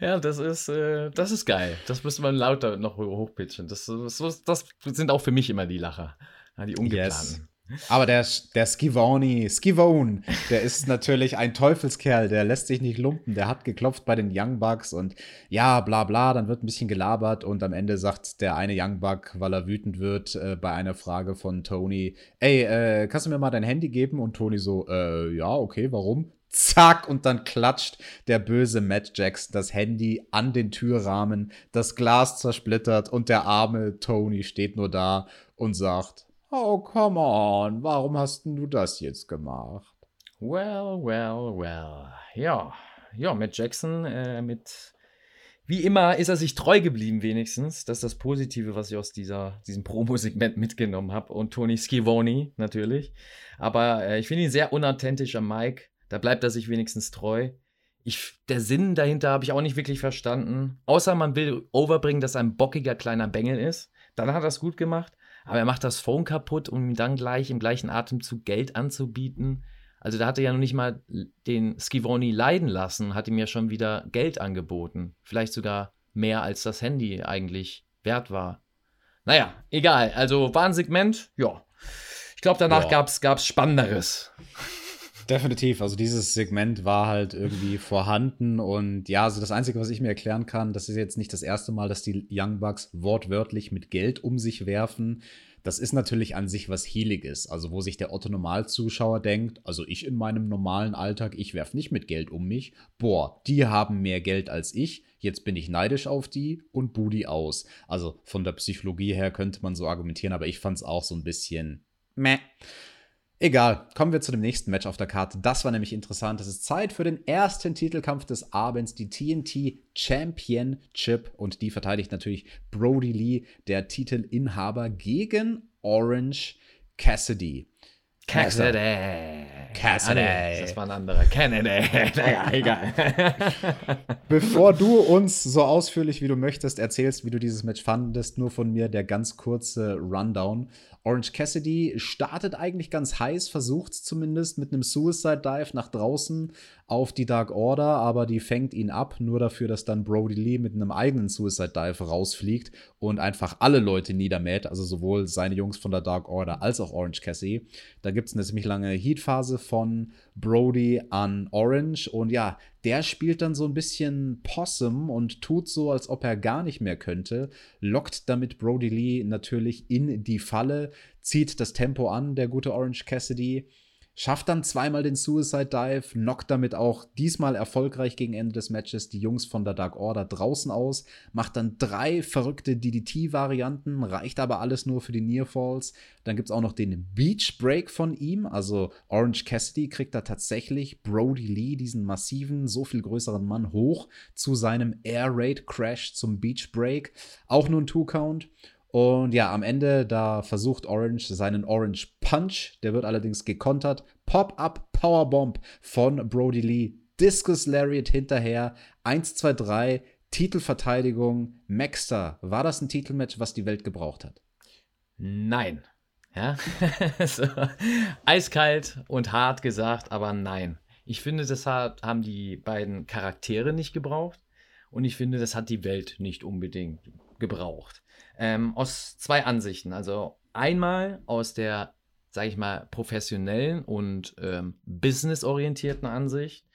ja, das ist, äh, das ist geil. Das müsste man lauter noch hochpitchen. Das, das, das sind auch für mich immer die Lacher. die ungeplanten. Yes. Aber der, der Skivoni, Skivone, der ist natürlich ein Teufelskerl, der lässt sich nicht lumpen, der hat geklopft bei den Young Bucks und ja, bla bla, dann wird ein bisschen gelabert und am Ende sagt der eine Young Buck, weil er wütend wird, äh, bei einer Frage von Tony, ey, äh, kannst du mir mal dein Handy geben? Und Tony so, äh, ja, okay, warum? Zack, und dann klatscht der böse Matt Jackson das Handy an den Türrahmen, das Glas zersplittert und der arme Tony steht nur da und sagt, Oh, come on, warum hast du das jetzt gemacht? Well, well, well. Ja, ja, Matt Jackson äh, mit. Wie immer ist er sich treu geblieben, wenigstens. Das ist das Positive, was ich aus dieser, diesem Promo-Segment mitgenommen habe. Und Tony Schivoni natürlich. Aber äh, ich finde ihn sehr unauthentisch am Mic. Da bleibt er sich wenigstens treu. Ich, der Sinn dahinter habe ich auch nicht wirklich verstanden. Außer man will overbringen, dass er ein bockiger kleiner Bengel ist. Dann hat er es gut gemacht. Aber er macht das Phone kaputt, um ihm dann gleich im gleichen Atemzug Geld anzubieten. Also da hat er ja noch nicht mal den Skivoni leiden lassen, hat ihm ja schon wieder Geld angeboten. Vielleicht sogar mehr als das Handy eigentlich wert war. Naja, egal. Also war ein Segment, ja. Ich glaube, danach ja. gab es Spannenderes. Definitiv. Also dieses Segment war halt irgendwie vorhanden und ja, also das Einzige, was ich mir erklären kann, das ist jetzt nicht das erste Mal, dass die Young Bucks wortwörtlich mit Geld um sich werfen. Das ist natürlich an sich was Healiges, also wo sich der Otto Normalzuschauer denkt, also ich in meinem normalen Alltag, ich werf nicht mit Geld um mich. Boah, die haben mehr Geld als ich. Jetzt bin ich neidisch auf die und Budi aus. Also von der Psychologie her könnte man so argumentieren, aber ich fand es auch so ein bisschen meh. Egal, kommen wir zu dem nächsten Match auf der Karte. Das war nämlich interessant. Es ist Zeit für den ersten Titelkampf des Abends, die TNT Championship. Und die verteidigt natürlich Brody Lee, der Titelinhaber, gegen Orange Cassidy. Cassidy. Cassidy. Ah, nee, das war ein anderer. Kennedy. naja, egal. Bevor du uns so ausführlich wie du möchtest erzählst, wie du dieses Match fandest, nur von mir der ganz kurze Rundown. Orange Cassidy startet eigentlich ganz heiß, versucht es zumindest mit einem Suicide Dive nach draußen auf die Dark Order, aber die fängt ihn ab, nur dafür, dass dann Brody Lee mit einem eigenen Suicide Dive rausfliegt und einfach alle Leute niedermäht, also sowohl seine Jungs von der Dark Order als auch Orange Cassidy. Da gibt es eine ziemlich lange Heatphase von Brody an Orange und ja, der spielt dann so ein bisschen Possum und tut so, als ob er gar nicht mehr könnte, lockt damit Brody Lee natürlich in die Falle, zieht das Tempo an, der gute Orange Cassidy schafft dann zweimal den Suicide Dive, knockt damit auch diesmal erfolgreich gegen Ende des Matches die Jungs von der Dark Order draußen aus, macht dann drei verrückte DDT-Varianten, reicht aber alles nur für die Near Falls. Dann gibt es auch noch den Beach Break von ihm, also Orange Cassidy kriegt da tatsächlich Brody Lee, diesen massiven, so viel größeren Mann, hoch zu seinem Air Raid Crash zum Beach Break. Auch nur ein Two-Count. Und ja, am Ende, da versucht Orange seinen Orange Punch. Der wird allerdings gekontert. Pop-up Powerbomb von Brody Lee. Discus Lariat hinterher. 1, 2, 3. Titelverteidigung. Maxter. War das ein Titelmatch, was die Welt gebraucht hat? Nein. Ja? so. Eiskalt und hart gesagt, aber nein. Ich finde, das haben die beiden Charaktere nicht gebraucht. Und ich finde, das hat die Welt nicht unbedingt gebraucht. Ähm, aus zwei Ansichten. Also einmal aus der, sage ich mal, professionellen und ähm, businessorientierten Ansicht,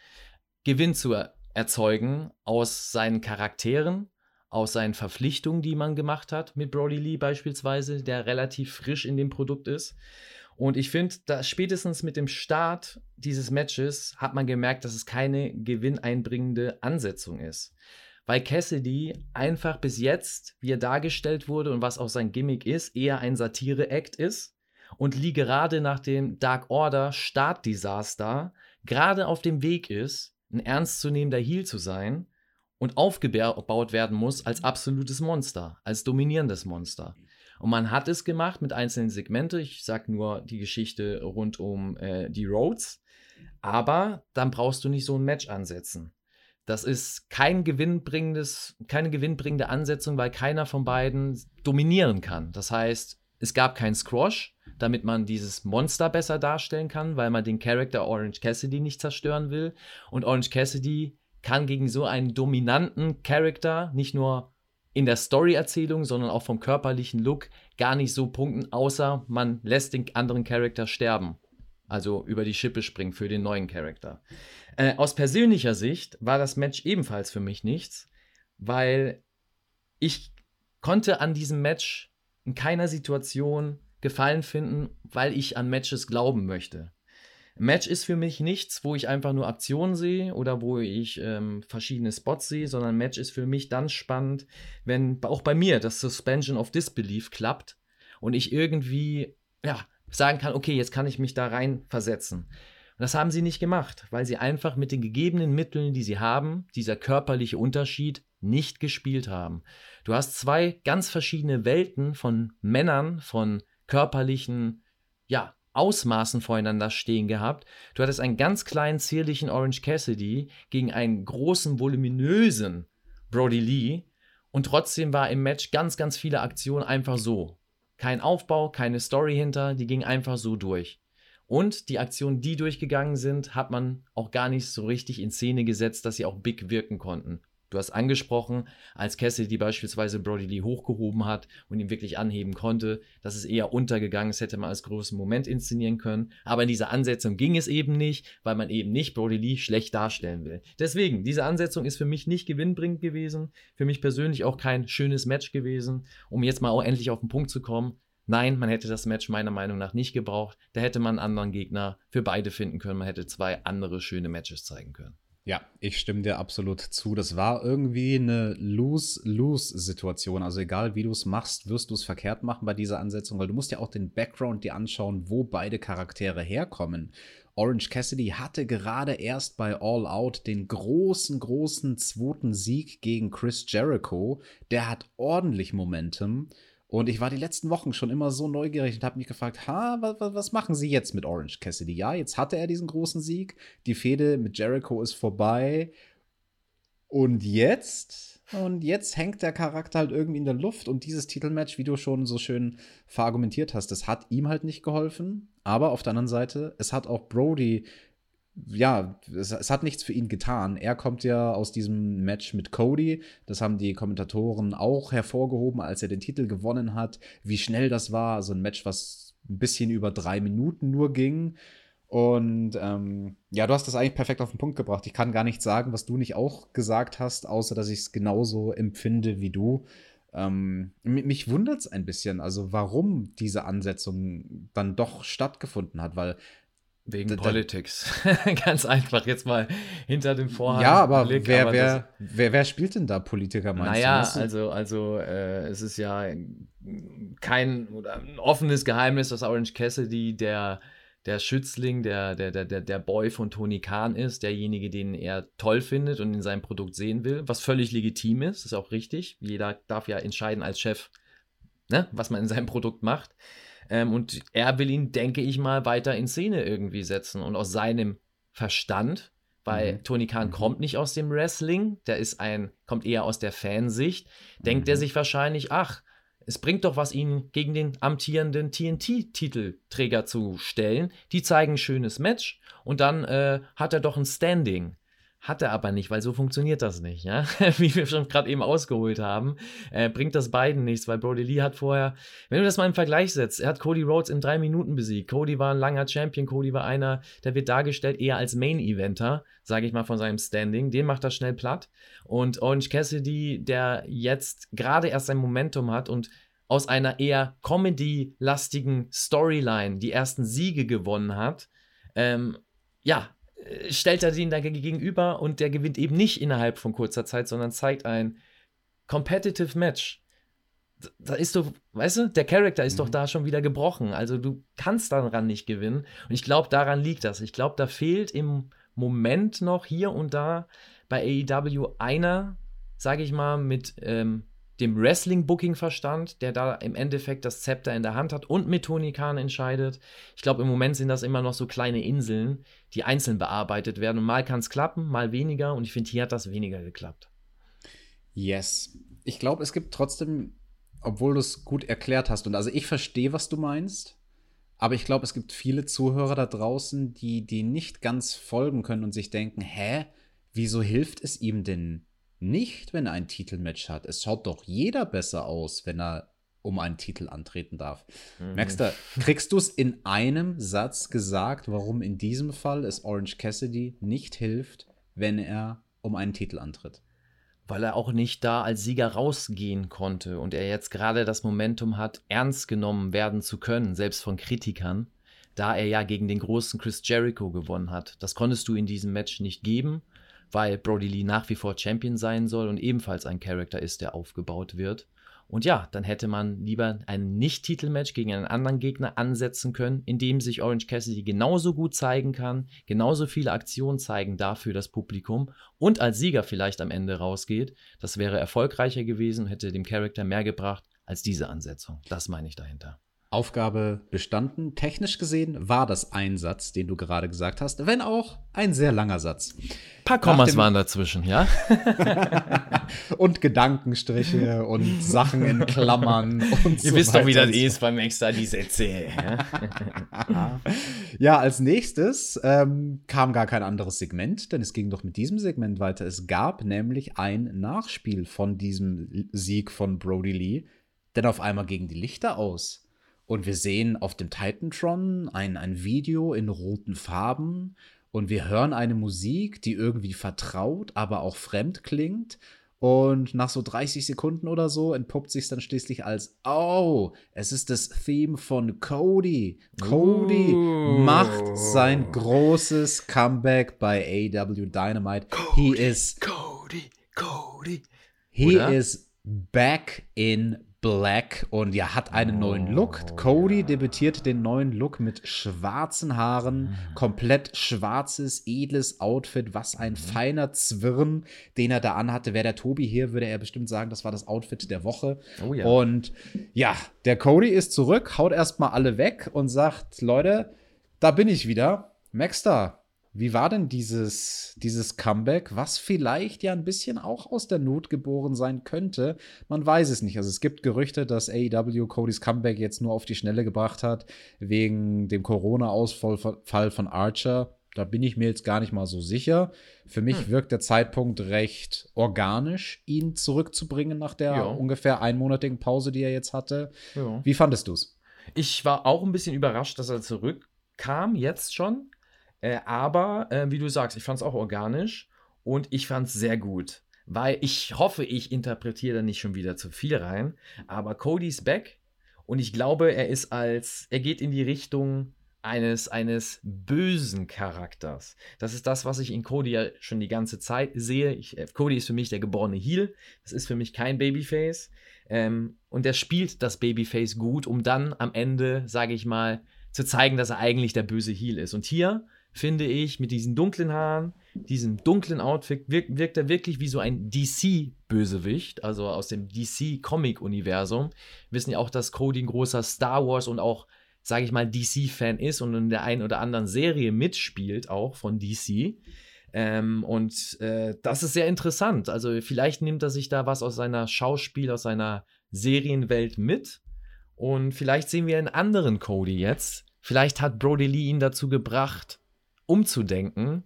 Gewinn zu er erzeugen aus seinen Charakteren, aus seinen Verpflichtungen, die man gemacht hat mit Brody Lee beispielsweise, der relativ frisch in dem Produkt ist. Und ich finde, da spätestens mit dem Start dieses Matches hat man gemerkt, dass es keine gewinneinbringende Ansetzung ist weil Cassidy einfach bis jetzt, wie er dargestellt wurde und was auch sein Gimmick ist, eher ein Satire-Act ist und Lee gerade nach dem Dark Order Startdesaster gerade auf dem Weg ist, ein ernstzunehmender Heel zu sein und aufgebaut werden muss als absolutes Monster, als dominierendes Monster. Und man hat es gemacht mit einzelnen Segmenten. Ich sag nur die Geschichte rund um äh, die Roads. Aber dann brauchst du nicht so ein Match ansetzen. Das ist kein gewinnbringendes, keine gewinnbringende Ansetzung, weil keiner von beiden dominieren kann. Das heißt, es gab keinen Squash, damit man dieses Monster besser darstellen kann, weil man den Charakter Orange Cassidy nicht zerstören will. Und Orange Cassidy kann gegen so einen dominanten Charakter nicht nur in der Story-Erzählung, sondern auch vom körperlichen Look gar nicht so punkten, außer man lässt den anderen Charakter sterben. Also über die Schippe springen für den neuen Charakter. Äh, aus persönlicher Sicht war das Match ebenfalls für mich nichts, weil ich konnte an diesem Match in keiner Situation Gefallen finden, weil ich an Matches glauben möchte. Match ist für mich nichts, wo ich einfach nur Aktionen sehe oder wo ich ähm, verschiedene Spots sehe, sondern Match ist für mich dann spannend, wenn auch bei mir das Suspension of Disbelief klappt und ich irgendwie ja, sagen kann, okay, jetzt kann ich mich da rein versetzen. Und das haben sie nicht gemacht, weil sie einfach mit den gegebenen Mitteln, die sie haben, dieser körperliche Unterschied nicht gespielt haben. Du hast zwei ganz verschiedene Welten von Männern, von körperlichen, ja, Ausmaßen voreinander stehen gehabt. Du hattest einen ganz kleinen, zierlichen Orange Cassidy gegen einen großen, voluminösen Brody Lee. Und trotzdem war im Match ganz, ganz viele Aktionen einfach so. Kein Aufbau, keine Story hinter, die ging einfach so durch. Und die Aktionen, die durchgegangen sind, hat man auch gar nicht so richtig in Szene gesetzt, dass sie auch big wirken konnten. Du hast angesprochen, als Cassidy beispielsweise Brody Lee hochgehoben hat und ihn wirklich anheben konnte, das ist eher untergegangen, das hätte man als großen Moment inszenieren können. Aber in dieser Ansetzung ging es eben nicht, weil man eben nicht Brody Lee schlecht darstellen will. Deswegen, diese Ansetzung ist für mich nicht gewinnbringend gewesen, für mich persönlich auch kein schönes Match gewesen, um jetzt mal auch endlich auf den Punkt zu kommen. Nein, man hätte das Match meiner Meinung nach nicht gebraucht. Da hätte man einen anderen Gegner für beide finden können. Man hätte zwei andere schöne Matches zeigen können. Ja, ich stimme dir absolut zu. Das war irgendwie eine Lose-Lose-Situation. Also egal, wie du es machst, wirst du es verkehrt machen bei dieser Ansetzung, weil du musst ja auch den Background dir anschauen, wo beide Charaktere herkommen. Orange Cassidy hatte gerade erst bei All Out den großen, großen zweiten Sieg gegen Chris Jericho. Der hat ordentlich Momentum. Und ich war die letzten Wochen schon immer so neugierig und habe mich gefragt, ha, was, machen sie jetzt mit Orange Cassidy? Ja, jetzt hatte er diesen großen Sieg, die Fehde mit Jericho ist vorbei. Und jetzt? Und jetzt hängt der Charakter halt irgendwie in der Luft und dieses Titelmatch, wie du schon so schön verargumentiert hast, das hat ihm halt nicht geholfen. Aber auf der anderen Seite, es hat auch Brody ja, es, es, hat nichts für ihn getan. Er kommt ja aus diesem Match mit Cody. Das haben die Kommentatoren auch hervorgehoben, als er den Titel gewonnen hat. Wie schnell das war. Also ein Match, was ein bisschen über drei Minuten nur ging. Und ähm, ja, du hast das eigentlich perfekt auf den Punkt gebracht. Ich kann gar nicht sagen, was du nicht auch gesagt hast, außer dass ich es genauso empfinde wie du. Ähm, mich wundert es ein bisschen, also warum diese Ansetzung dann doch stattgefunden hat, weil Wegen da, Politics. Ganz einfach jetzt mal hinter dem Vorhang. Ja, aber, Blick, wer, aber wer, wer, wer spielt denn da Politiker, meinst naja, du? Naja, also, also äh, es ist ja kein offenes Geheimnis, dass Orange Cassidy der, der Schützling, der, der, der, der Boy von Tony Khan ist, derjenige, den er toll findet und in seinem Produkt sehen will, was völlig legitim ist, ist auch richtig. Jeder darf ja entscheiden als Chef, ne, was man in seinem Produkt macht. Ähm, und er will ihn, denke ich mal, weiter in Szene irgendwie setzen. Und aus seinem Verstand, weil mhm. Tony Khan mhm. kommt nicht aus dem Wrestling, der ist ein, kommt eher aus der Fansicht, denkt mhm. er sich wahrscheinlich, ach, es bringt doch was, ihn gegen den amtierenden TNT-Titelträger zu stellen. Die zeigen ein schönes Match und dann äh, hat er doch ein Standing. Hat er aber nicht, weil so funktioniert das nicht, ja. Wie wir schon gerade eben ausgeholt haben, äh, bringt das beiden nichts, weil Brody Lee hat vorher, wenn du das mal im Vergleich setzt, er hat Cody Rhodes in drei Minuten besiegt. Cody war ein langer Champion, Cody war einer, der wird dargestellt eher als Main-Eventer, sage ich mal von seinem Standing. Den macht er schnell platt. Und Orange Cassidy, der jetzt gerade erst sein Momentum hat und aus einer eher Comedy-lastigen Storyline die ersten Siege gewonnen hat, ähm, ja, stellt er den da gegenüber und der gewinnt eben nicht innerhalb von kurzer Zeit, sondern zeigt ein competitive Match. Da ist doch, weißt du, der Charakter ist mhm. doch da schon wieder gebrochen. Also du kannst daran nicht gewinnen. Und ich glaube, daran liegt das. Ich glaube, da fehlt im Moment noch hier und da bei AEW einer, sage ich mal, mit ähm, dem Wrestling-Booking-Verstand, der da im Endeffekt das Zepter in der Hand hat und mit Tony Khan entscheidet. Ich glaube, im Moment sind das immer noch so kleine Inseln, die einzeln bearbeitet werden. Und mal kann es klappen, mal weniger. Und ich finde, hier hat das weniger geklappt. Yes. Ich glaube, es gibt trotzdem, obwohl du es gut erklärt hast, und also ich verstehe, was du meinst, aber ich glaube, es gibt viele Zuhörer da draußen, die, die nicht ganz folgen können und sich denken, hä, wieso hilft es ihm denn nicht, wenn er ein Titelmatch hat. Es schaut doch jeder besser aus, wenn er um einen Titel antreten darf. Mhm. Merkst du, kriegst du es in einem Satz gesagt, warum in diesem Fall es Orange Cassidy nicht hilft, wenn er um einen Titel antritt? Weil er auch nicht da als Sieger rausgehen konnte und er jetzt gerade das Momentum hat, ernst genommen werden zu können, selbst von Kritikern, da er ja gegen den großen Chris Jericho gewonnen hat. Das konntest du in diesem Match nicht geben weil Brody Lee nach wie vor Champion sein soll und ebenfalls ein Charakter ist, der aufgebaut wird. Und ja, dann hätte man lieber ein Nicht-Titelmatch gegen einen anderen Gegner ansetzen können, in dem sich Orange Cassidy genauso gut zeigen kann, genauso viele Aktionen zeigen darf für das Publikum und als Sieger vielleicht am Ende rausgeht. Das wäre erfolgreicher gewesen und hätte dem Charakter mehr gebracht als diese Ansetzung. Das meine ich dahinter. Aufgabe bestanden. Technisch gesehen war das ein Satz, den du gerade gesagt hast, wenn auch ein sehr langer Satz. Ein paar Kommas waren dazwischen, ja? und Gedankenstriche und Sachen in Klammern und Ihr so wisst doch, wie das so ist beim Extra, die Sätze. Ja? Ja, als nächstes ähm, kam gar kein anderes Segment, denn es ging doch mit diesem Segment weiter. Es gab nämlich ein Nachspiel von diesem Sieg von Brody Lee, denn auf einmal gingen die Lichter aus. Und wir sehen auf dem Titantron ein, ein Video in roten Farben und wir hören eine Musik, die irgendwie vertraut, aber auch fremd klingt. Und nach so 30 Sekunden oder so entpuppt sich dann schließlich als, oh, es ist das Theme von Cody. Cody Uh. macht sein großes Comeback bei AW Dynamite. he is, Cody, Cody. he Oder? is back in black und ja, hat einen neuen Look. Cody debütiert den neuen Look mit schwarzen Haaren, Mhm. komplett schwarzes, edles Outfit, was ein feiner Zwirn, den er da anhatte. Wäre der Tobi hier, würde er bestimmt sagen, das war das Outfit der Woche. Oh ja. Und ja, der Cody ist zurück, haut erstmal alle weg und sagt, Leute, da bin ich wieder. Maxstar, wie war denn dieses, dieses Comeback, was vielleicht ja ein bisschen auch aus der Not geboren sein könnte? Man weiß es nicht. Also es gibt Gerüchte, dass AEW Codys Comeback jetzt nur auf die Schnelle gebracht hat, wegen dem Corona-Ausfall von Archer. Da bin ich mir jetzt gar nicht mal so sicher. Für mich wirkt der Zeitpunkt recht organisch, ihn zurückzubringen nach der Ja. ungefähr einmonatigen Pause, die er jetzt hatte. Ja. Wie fandest du es? Ich war auch ein bisschen überrascht, dass er zurückkam, jetzt schon. Äh, aber, äh, wie du sagst, ich fand es auch organisch und ich fand es sehr gut. Weil ich hoffe, ich interpretiere da nicht schon wieder zu viel rein. Aber Cody's back und ich glaube, er ist als, er geht in die Richtung eines, eines bösen Charakters. Das ist das, was ich in Cody ja schon die ganze Zeit sehe. Ich, äh, Cody ist für mich der geborene Heel. Das ist für mich kein Babyface. Ähm, und er spielt das Babyface gut, um dann am Ende, sage ich mal, zu zeigen, dass er eigentlich der böse Heel ist. Und hier finde ich, mit diesen dunklen Haaren, diesem dunklen Outfit, wirkt, wirkt er wirklich wie so ein DC-Bösewicht, also aus dem DC-Comic-Universum. Wir wissen ja auch, dass Cody ein großer Star Wars und auch, sage ich mal, DC-Fan ist und in der einen oder anderen Serie mitspielt, auch von DC. Ähm, und äh, das ist sehr interessant. Also vielleicht nimmt er sich da was aus seiner Schauspiel, aus seiner Serienwelt mit. Und vielleicht sehen wir einen anderen Cody jetzt. Vielleicht hat Brody Lee ihn dazu gebracht, umzudenken,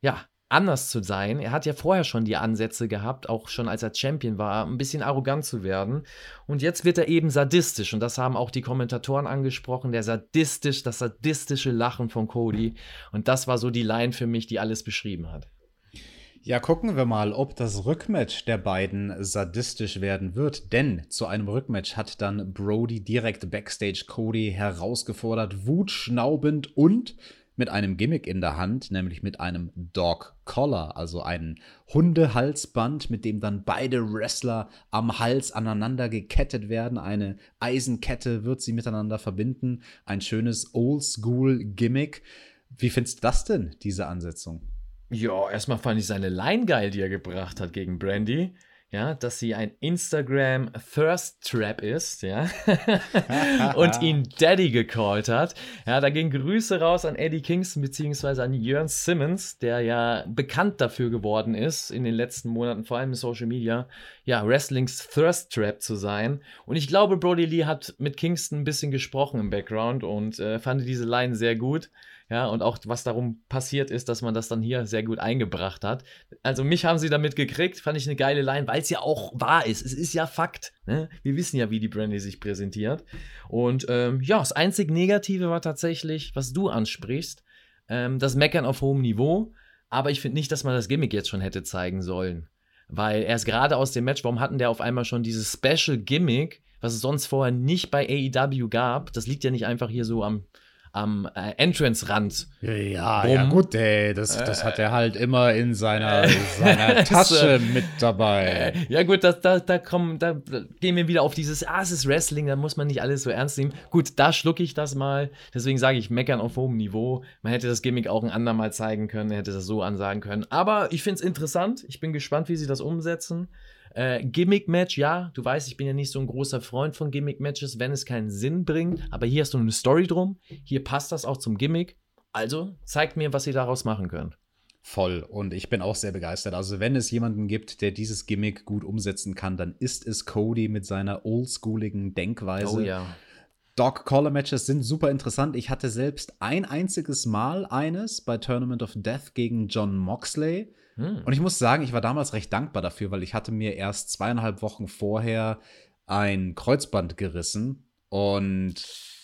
ja, anders zu sein. Er hat ja vorher schon die Ansätze gehabt, auch schon als er Champion war, ein bisschen arrogant zu werden. Und jetzt wird er eben sadistisch. Und das haben auch die Kommentatoren angesprochen. Der sadistisch, das sadistische Lachen von Cody. Und das war so die Line für mich, die alles beschrieben hat. Ja, gucken wir mal, ob das Rückmatch der beiden sadistisch werden wird. Denn zu einem Rückmatch hat dann Brody direkt backstage Cody herausgefordert, wutschnaubend und mit einem Gimmick in der Hand, nämlich mit einem Dog Collar, also ein Hundehalsband, mit dem dann beide Wrestler am Hals aneinander gekettet werden. Eine Eisenkette wird sie miteinander verbinden. Ein schönes Oldschool-Gimmick. Wie findest du das denn, diese Ansetzung? Ja, erstmal fand ich seine Line geil, die er gebracht hat gegen Brandy. Ja, dass sie ein Instagram Thirst Trap ist, ja. und ihn Daddy gecallt hat. Ja, da gehen Grüße raus an Eddie Kingston beziehungsweise an Jörn Simmons, der ja bekannt dafür geworden ist, in den letzten Monaten, vor allem in Social Media, ja, Wrestlings Thirst Trap zu sein. Und ich glaube, Brody Lee hat mit Kingston ein bisschen gesprochen im Background und äh, fand diese Line sehr gut. Ja, und auch was darum passiert ist, dass man das dann hier sehr gut eingebracht hat. Also mich haben sie damit gekriegt, fand ich eine geile Line, weil es ja auch wahr ist. Es ist ja Fakt. Ne? Wir wissen ja, wie die Brandy sich präsentiert. Und ähm, ja, das einzig Negative war tatsächlich, was du ansprichst, ähm, das Meckern auf hohem Niveau. Aber ich finde nicht, dass man das Gimmick jetzt schon hätte zeigen sollen. Weil erst gerade aus dem Match, warum hatten der auf einmal schon dieses Special Gimmick, was es sonst vorher nicht bei AEW gab? Das liegt ja nicht einfach hier so am, am äh, Entrance-Rand. Ja, ja, Rum. ja gut, ey, das, das hat er halt immer in seiner, seiner Äh, Tasche so. mit dabei. Äh, ja, gut, da, da, da, kommen, da gehen wir wieder auf dieses, ah, es ist Wrestling, da muss man nicht alles so ernst nehmen. Gut, da schlucke ich das mal. Deswegen sage ich, meckern auf hohem Niveau. Man hätte das Gimmick auch ein andermal zeigen können, hätte das so ansagen können. Aber ich finde es interessant. Ich bin gespannt, wie sie das umsetzen. Äh, Gimmick-Match, ja, du weißt, ich bin ja nicht so ein großer Freund von Gimmick-Matches, wenn es keinen Sinn bringt. Aber hier hast du eine Story drum. Hier passt das auch zum Gimmick. Also zeigt mir, was ihr daraus machen könnt. Voll. Und ich bin auch sehr begeistert. Also, wenn es jemanden gibt, der dieses Gimmick gut umsetzen kann, dann ist es Cody mit seiner oldschooligen Denkweise. Oh ja. Dog Collar Matches sind super interessant. Ich hatte selbst ein einziges Mal eines bei Tournament of Death gegen John Moxley. Hm. Und ich muss sagen, ich war damals recht dankbar dafür, weil ich hatte mir erst zweieinhalb Wochen vorher ein Kreuzband gerissen und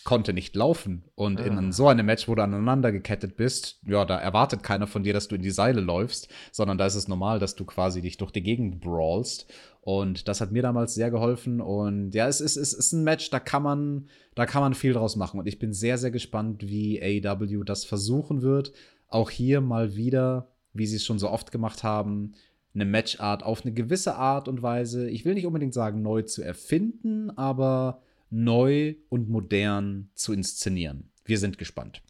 konnte nicht laufen. Und Ah. in so einem Match, wo du aneinander gekettet bist, ja, da erwartet keiner von dir, dass du in die Seile läufst, sondern da ist es normal, dass du quasi dich durch die Gegend brawlst. Und das hat mir damals sehr geholfen. Und ja, es ist, es ist ein Match, da kann man, da kann man viel draus machen. Und ich bin sehr, sehr gespannt, wie AEW das versuchen wird. Auch hier mal wieder, wie sie es schon so oft gemacht haben, eine Matchart auf eine gewisse Art und Weise, ich will nicht unbedingt sagen, neu zu erfinden, aber neu und modern zu inszenieren. Wir sind gespannt.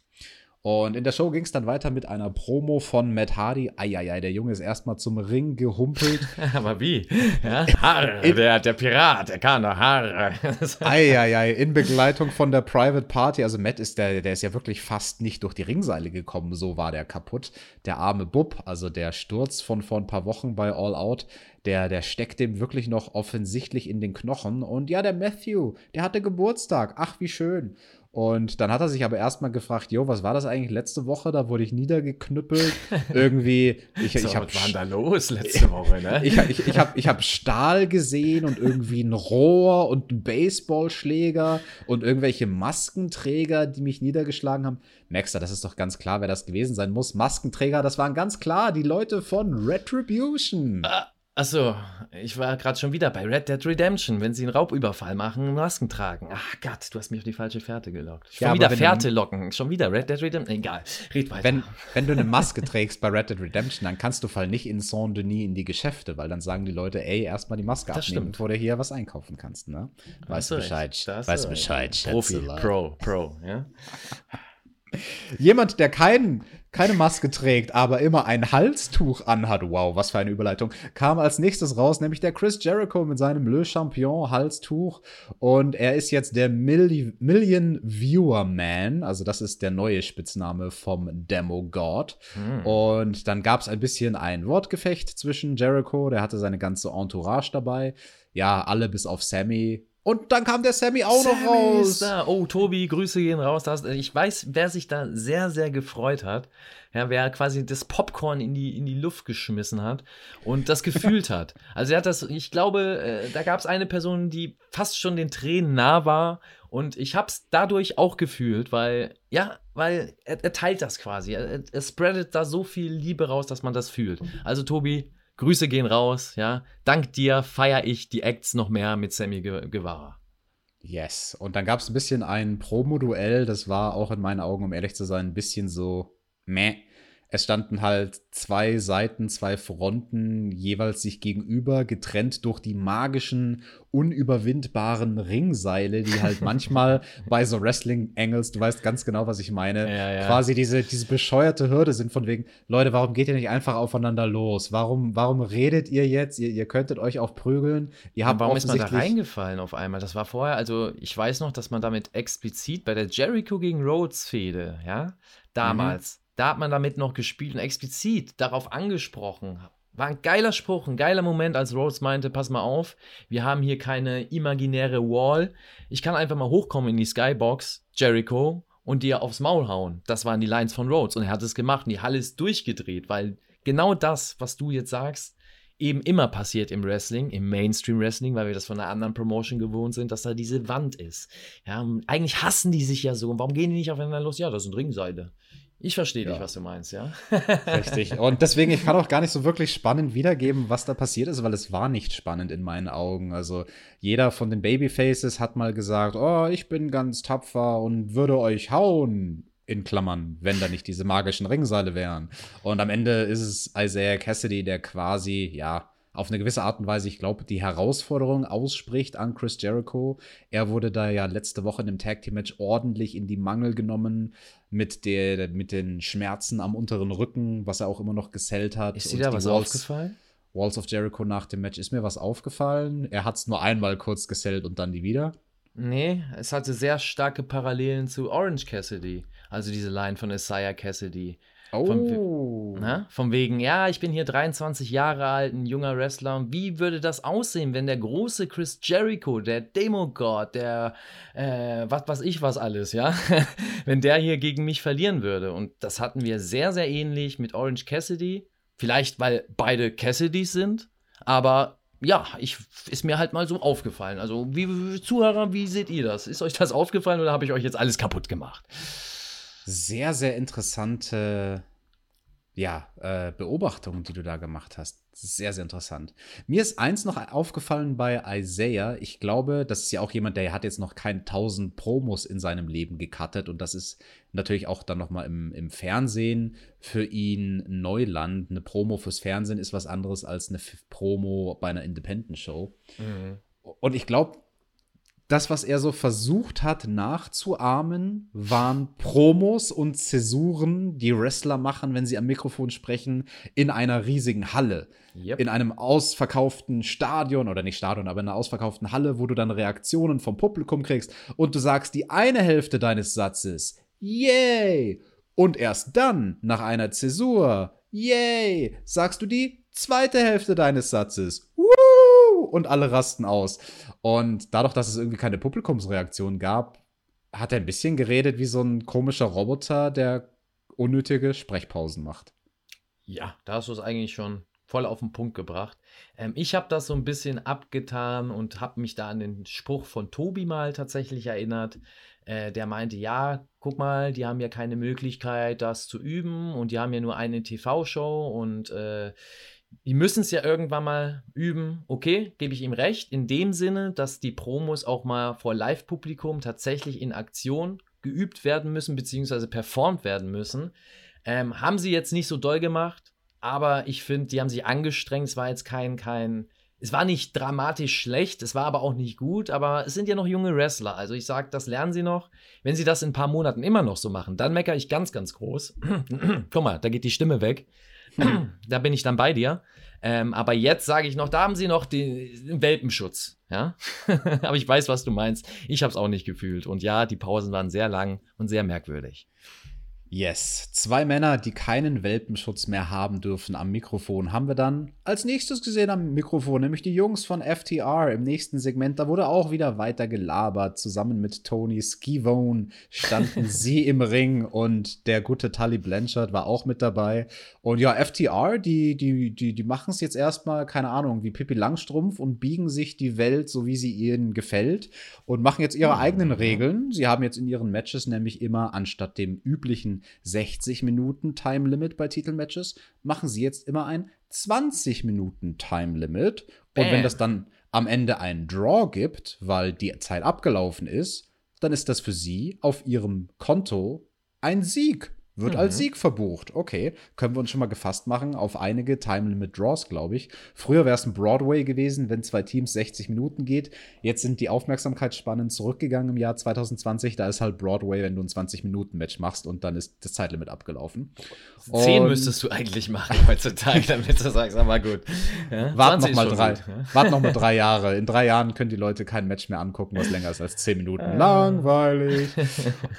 Und in der Show ging es dann weiter mit einer Promo von Matt Hardy. Eieiei, der Junge ist erstmal zum Ring gehumpelt. Aber wie? Ja? Harr, der, der Pirat, der kann doch Harr. Eieiei, in Begleitung von der Private Party. Also Matt ist der, der ist ja wirklich fast nicht durch die Ringseile gekommen, so war der kaputt. Der arme Bub, also der Sturz von vor ein paar Wochen bei All Out, der, der steckt dem wirklich noch offensichtlich in den Knochen. Und ja, der Matthew, der hatte Geburtstag. Ach, wie schön. Und dann hat er sich aber erstmal gefragt, jo, was war das eigentlich letzte Woche? Da wurde ich niedergeknüppelt. Irgendwie, ich, so, ich habe was war denn da los letzte Woche, ne? ich, ich, ich habe ich hab Stahl gesehen und irgendwie ein Rohr und einen Baseballschläger und irgendwelche Maskenträger, die mich niedergeschlagen haben. Maxter, das ist doch ganz klar, wer das gewesen sein muss. Maskenträger, das waren ganz klar die Leute von Retribution. Achso, ich war gerade schon wieder bei Red Dead Redemption, wenn sie einen Raubüberfall machen, Masken tragen. Ach Gott, du hast mich auf die falsche Fährte gelockt. Schon Ja, wieder wenn du- Fährte locken. Schon wieder Red Dead Redemption. Egal, red weiter. Wenn, wenn du eine Maske trägst bei Red Dead Redemption, dann kannst du fall nicht in Saint-Denis in die Geschäfte, weil dann sagen die Leute, ey, erstmal die Maske Das abnehmen, stimmt. bevor du hier was einkaufen kannst, ne? Weißt du Bescheid? Weißt du. Bescheid, Profi. Pro, Pro, ja. Jemand, der kein, keine Maske trägt, aber immer ein Halstuch anhat, wow, was für eine Überleitung, kam als nächstes raus, nämlich der Chris Jericho mit seinem Le Champion Halstuch. Und er ist jetzt der Milli Million Viewer Man, also das ist der neue Spitzname vom Demo God. Und dann gab es ein bisschen ein Wortgefecht zwischen Jericho, der hatte seine ganze Entourage dabei. Ja, alle bis auf Sammy. Und dann kam der Sammy auch noch Sammy raus. ist da. Oh, Tobi, Grüße gehen raus. Das, ich weiß, wer sich da sehr, sehr gefreut hat. Ja, wer quasi das Popcorn in die, in die Luft geschmissen hat und das gefühlt hat. Also er hat das, ich glaube, äh, da gab es eine Person, die fast schon den Tränen nah war. Und ich habe es dadurch auch gefühlt, weil, ja, weil er, er teilt das quasi. Er, er spreadet da so viel Liebe raus, dass man das fühlt. Also Tobi, Grüße gehen raus, ja. Dank dir feiere ich die Acts noch mehr mit Sammy Guevara. Yes. Und dann gab es ein bisschen ein Promo-Duell, das war auch in meinen Augen, um ehrlich zu sein, ein bisschen so meh. Es standen halt zwei Seiten, zwei Fronten jeweils sich gegenüber, getrennt durch die magischen, unüberwindbaren Ringseile, die halt manchmal bei so Wrestling-Angles, du weißt ganz genau, was ich meine, Ja, ja. quasi diese, diese bescheuerte Hürde sind von wegen, Leute, warum geht ihr nicht einfach aufeinander los? Warum, warum redet ihr jetzt? Ihr, ihr könntet euch auch prügeln. Ihr habt Warum ist man da reingefallen auf einmal? Das war vorher, also ich weiß noch, dass man damit explizit bei der Jericho gegen Rhodes Fehde, ja, damals, Mhm. Da hat man damit noch gespielt und explizit darauf angesprochen. War ein geiler Spruch, ein geiler Moment, als Rhodes meinte, pass mal auf, wir haben hier keine imaginäre Wall. Ich kann einfach mal hochkommen in die Skybox, Jericho, und dir aufs Maul hauen. Das waren die Lines von Rhodes und er hat es gemacht und die Halle ist durchgedreht, weil genau das, was du jetzt sagst, eben immer passiert im Wrestling, im Mainstream Wrestling, weil wir das von einer anderen Promotion gewohnt sind, dass da diese Wand ist. Ja, eigentlich hassen die sich ja so. Und warum gehen die nicht aufeinander los? Ja, das sind Ringseile. Ich verstehe Ja. dich, was du meinst, ja. Richtig. Und deswegen, ich kann auch gar nicht so wirklich spannend wiedergeben, was da passiert ist, weil es war nicht spannend in meinen Augen. Also jeder von den Babyfaces hat mal gesagt, oh, ich bin ganz tapfer und würde euch hauen. In Klammern, wenn da nicht diese magischen Ringseile wären. Und am Ende ist es Isaiah Cassidy, der quasi, ja, auf eine gewisse Art und Weise, ich glaube, die Herausforderung ausspricht an Chris Jericho. Er wurde da ja letzte Woche in dem Tag Team Match ordentlich in die Mangel genommen mit, der, mit den Schmerzen am unteren Rücken, was er auch immer noch gesellt hat. Ist dir da was Walls- aufgefallen? Walls of Jericho nach dem Match. Ist mir was aufgefallen? Er hat es nur einmal kurz gesellt und dann nie wieder. Nee, es hatte sehr starke Parallelen zu Orange Cassidy. Also diese Line von Isaiah Cassidy. Oh. Von, na, von wegen, ja, ich bin hier 23 Jahre alt, ein junger Wrestler. Und wie würde das aussehen, wenn der große Chris Jericho, der Demogod, der, äh, was weiß ich was alles, ja, wenn der hier gegen mich verlieren würde? Und das hatten wir sehr, sehr ähnlich mit Orange Cassidy. Vielleicht, weil beide Cassidys sind, aber ja, ich, ist mir halt mal so aufgefallen. Also, wie Zuhörer, wie seht ihr das? Ist euch das aufgefallen oder habe ich euch jetzt alles kaputt gemacht? Sehr, sehr interessante ja, äh, Beobachtungen, die du da gemacht hast. Sehr, sehr interessant. Mir ist eins noch aufgefallen bei Isaiah. Ich glaube, das ist ja auch jemand, der hat jetzt noch keine tausend Promos in seinem Leben gecuttet und das ist natürlich auch dann noch mal im, im Fernsehen für ihn Neuland. Eine Promo fürs Fernsehen ist was anderes als eine Promo bei einer Independent-Show. Mhm. Und ich glaube, das, was er so versucht hat nachzuahmen, waren Promos und Zäsuren, die Wrestler machen, wenn sie am Mikrofon sprechen, in einer riesigen Halle. Yep. In einem ausverkauften Stadion oder nicht Stadion, aber in einer ausverkauften Halle, wo du dann Reaktionen vom Publikum kriegst und du sagst die eine Hälfte deines Satzes, yay! Und erst dann, nach einer Zäsur, yay, sagst du die zweite Hälfte deines Satzes, Woo! und alle rasten aus. Und dadurch, dass es irgendwie keine Publikumsreaktion gab, hat er ein bisschen geredet wie so ein komischer Roboter, der unnötige Sprechpausen macht. Ja, da hast du es eigentlich schon voll auf den Punkt gebracht. Ähm, ich habe das so ein bisschen abgetan und habe mich da an den Spruch von Tobi mal tatsächlich erinnert. Äh, der meinte, ja, guck mal, die haben ja keine Möglichkeit, das zu üben und die haben ja nur eine TV-Show und äh, die müssen es ja irgendwann mal üben. Okay, gebe ich ihm recht. In dem Sinne, dass die Promos auch mal vor Live-Publikum tatsächlich in Aktion geübt werden müssen, beziehungsweise performt werden müssen. Ähm, haben sie jetzt nicht so doll gemacht, aber ich finde, die haben sich angestrengt. Es war jetzt kein, kein, es war nicht dramatisch schlecht, es war aber auch nicht gut, aber es sind ja noch junge Wrestler. Also ich sage, das lernen sie noch. Wenn sie das in ein paar Monaten immer noch so machen, dann meckere ich ganz, ganz groß. Guck mal, da geht die Stimme weg. da bin ich dann bei dir. Ähm, aber jetzt sage ich noch, da haben sie noch den Welpenschutz. Ja, aber ich weiß, was du meinst. Ich habe es auch nicht gefühlt. Und ja, die Pausen waren sehr lang und sehr merkwürdig. Yes, zwei Männer, die keinen Welpenschutz mehr haben dürfen am Mikrofon, haben wir dann als nächstes gesehen am Mikrofon, nämlich die Jungs von FTR im nächsten Segment. Da wurde auch wieder weiter gelabert. Zusammen mit Tony Skivone standen sie im Ring und der gute Tully Blanchard war auch mit dabei. Und ja, FTR, die, die, die, die machen es jetzt erstmal, keine Ahnung, wie Pippi Langstrumpf und biegen sich die Welt so, wie sie ihnen gefällt und machen jetzt ihre eigenen Regeln. Sie haben jetzt in ihren Matches nämlich immer anstatt dem üblichen 60 Minuten Time Limit bei Titelmatches, machen sie jetzt immer ein 20 Minuten Time Limit. Und wenn das dann am Ende einen Draw gibt, weil die Zeit abgelaufen ist, dann ist das für sie auf ihrem Konto ein Sieg. Wird mhm. als Sieg verbucht. Okay, können wir uns schon mal gefasst machen auf einige Time Limit Draws, glaube ich. Früher wäre es ein Broadway gewesen, wenn zwei Teams 60 Minuten geht. Jetzt sind die Aufmerksamkeitsspannen zurückgegangen im Jahr 2020. Da ist halt Broadway, wenn du ein 20-Minuten-Match machst und dann ist das Zeitlimit abgelaufen. Zehn müsstest du eigentlich machen heutzutage, damit du sagst, aber gut. Ja? Wart noch mal drei. Gut, ja? Wart noch mal drei Jahre. In drei Jahren können die Leute kein Match mehr angucken, was länger ist als zehn Minuten. Ah. Langweilig.